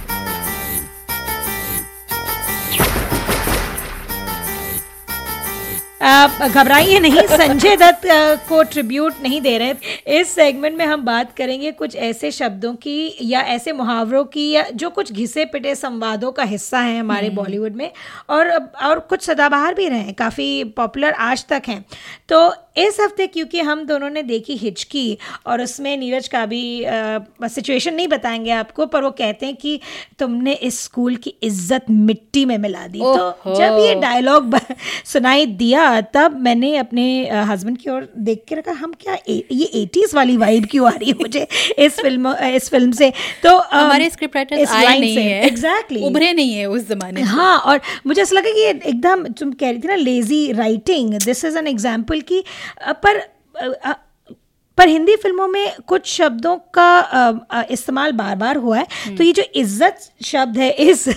[SPEAKER 2] घबराइए नहीं संजय दत्त को ट्रिब्यूट नहीं दे रहे। इस सेगमेंट में हम बात करेंगे कुछ ऐसे शब्दों की या ऐसे मुहावरों की या जो कुछ घिसे पिटे संवादों का हिस्सा है हमारे बॉलीवुड में। और और कुछ सदाबहार भी रहे हैं काफ़ी पॉपुलर आज तक हैं। तो इस हफ़्ते क्योंकि हम दोनों ने देखी हिचकी और उसमें नीरज का भी सिचुएशन नहीं बताएँगे आपको पर वो कहते हैं कि तुमने इस स्कूल की इज़्ज़त मिट्टी में मिला दी। तो जब ये डायलॉग सुनाई दिया तब मैंने अपने हस्बैंड की ओर देख के रखा हम क्या ए, ये एटीज वाली वाइब क्यों आ रही है मुझे इस फ़िल्म इस फ़िल्म से? तो
[SPEAKER 1] हमारे स्क्रिप्ट राइटर्स
[SPEAKER 2] इस
[SPEAKER 1] आए नहीं
[SPEAKER 2] से,
[SPEAKER 1] एग्जैक्टली
[SPEAKER 2] exactly.
[SPEAKER 1] उभरे नहीं है उस जमाने
[SPEAKER 2] हाँ और मुझे ऐसा लगा कि ये एकदम तुम कह रही थी ना lazy writing this is an example की पर पर हिंदी फ़िल्मों में कुछ शब्दों का इस्तेमाल बार बार हुआ है। तो ये जो इज़्ज़त शब्द है इस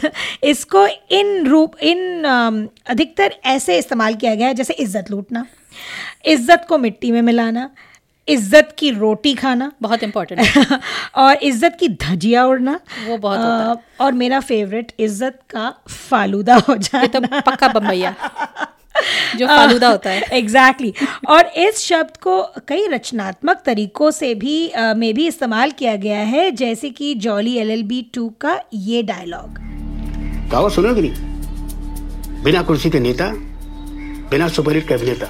[SPEAKER 2] इसको इन रूप इन अधिकतर ऐसे इस्तेमाल किया गया है जैसे इज़्ज़त लूटना इज़्ज़त को मिट्टी में मिलाना इज़्ज़त की रोटी खाना
[SPEAKER 1] बहुत इंपॉर्टेंट है।
[SPEAKER 2] और इज़्ज़त की धजिया उड़ना
[SPEAKER 1] वो बहुत होता है।
[SPEAKER 2] और मेरा फेवरेट इज़्ज़त का फालूदा हो
[SPEAKER 1] ये तो पक्का बम्बैया जो फालूदा होता है।
[SPEAKER 2] Exactly exactly. और इस शब्द को कई रचनात्मक तरीकों से भी अ, में भी इस्तेमाल किया गया है जैसे कि Jolly L L B two का ये डायलॉग
[SPEAKER 13] कहावत सुनोगे नहीं? बिना कुर्सी के नेता बिना सुपरहिट के अभिनेता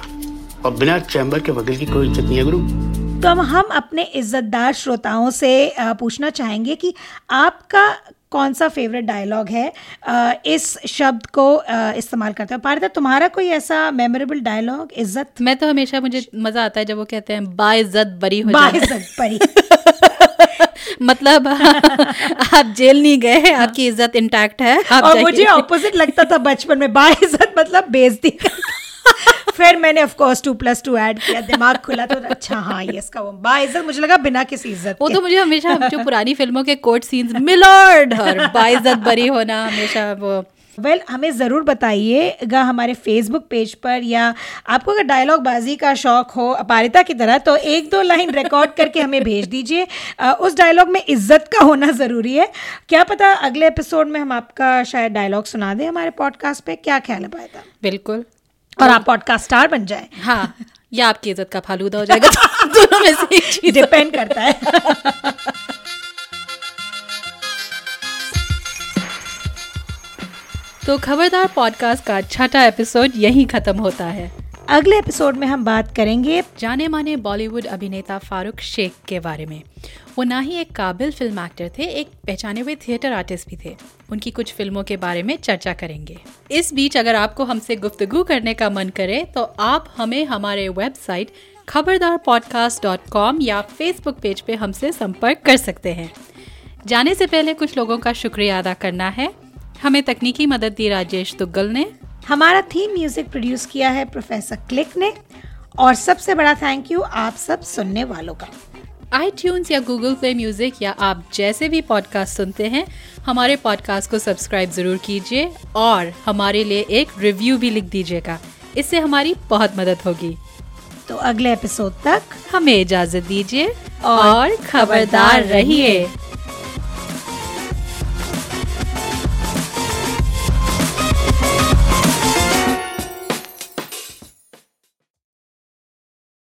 [SPEAKER 13] और बिना चैम्बर के वकील की कोई इज़्ज़त नहीं है गुरु।
[SPEAKER 2] तो हम अपने इज्जतदार श्रोताओं से पूछना चाहेंगे कि आपका कौन सा फेवरेट डायलॉग है? इस शब्द को इस्तेमाल करते हो पारिता तुम्हारा कोई ऐसा मेमोरेबल डायलॉग इज़्ज़त?
[SPEAKER 1] मैं तो हमेशा मुझे मज़ा आता है जब वो कहते हैं बाइज्जत बरी हो जाना
[SPEAKER 2] बाइज्जत परी
[SPEAKER 1] मतलब आप जेल नहीं गए आपकी इज़्ज़त इंटैक्ट है आप
[SPEAKER 2] और मुझे ऑपोजिट लगता था बचपन में बाइज्जत मतलब बेइज्जती। फिर मैंने of course two plus two add किया दिमाग खुला तो अच्छा हाँ ये इसका वो बाइज्जत मुझे लगा बिना किसी इज़्ज़त
[SPEAKER 1] वो तो मुझे हमेशा जो पुरानी फ़िल्मों के कोर्ट सीन्स मिलॉर्ड और बाइज्जत बरी होना हमेशा वो।
[SPEAKER 2] वेल well, हमें ज़रूर बताइएगा हमारे फेसबुक पेज पर या आपको अगर डायलॉग बाजी का शौक हो अपारिता की तरह तो एक दो लाइन रिकॉर्ड करके हमें भेज दीजिए। उस डायलॉग में इज़्ज़त का होना ज़रूरी है। क्या पता अगले एपिसोड में हम आपका शायद डायलॉग सुना दें हमारे पॉडकास्ट पे? क्या ख्याल है पायता
[SPEAKER 1] बिल्कुल।
[SPEAKER 2] और आप पॉडकास्ट स्टार बन जाए।
[SPEAKER 1] हाँ या आपकी इज़्ज़त का फालूदा हो जाएगा दोनों में से एक चीज़
[SPEAKER 2] डिपेंड करता है।
[SPEAKER 1] तो खबरदार पॉडकास्ट का छठा एपिसोड यहीं खत्म होता है।
[SPEAKER 2] अगले एपिसोड में हम बात करेंगे
[SPEAKER 1] जाने माने बॉलीवुड अभिनेता फारूक शेख के बारे में। वो ना ही एक काबिल फ़िल्म एक्टर थे, एक पहचाने हुए थिएटर आर्टिस्ट भी थे। उनकी कुछ फ़िल्मों के बारे में चर्चा करेंगे। इस बीच अगर आपको हमसे गुफ्तगु करने का मन करे तो आप हमें हमारे website Khabardar podcast dot com या फेसबुक पेज पे हमसे संपर्क कर सकते हैं। जाने से पहले कुछ लोगों का शुक्रिया अदा करना है। हमें तकनीकी मदद दी राजेश दुग्गल ने।
[SPEAKER 2] हमारा थीम म्यूज़िक प्रोड्यूस किया है प्रोफेसर क्लिक ने और सबसे बड़ा थैंक यू आप सब सुनने वालों का।
[SPEAKER 1] आई या गूगल प्ले म्यूज़िक या आप जैसे भी पॉडकास्ट सुनते हैं हमारे पॉडकास्ट को सब्सक्राइब ज़रूर कीजिए और हमारे लिए एक रिव्यू भी लिख दीजिएगा। इससे हमारी बहुत मदद होगी।
[SPEAKER 2] तो अगले एपिसोड तक
[SPEAKER 1] हमें इजाज़त दीजिए और खबरदार रहिए।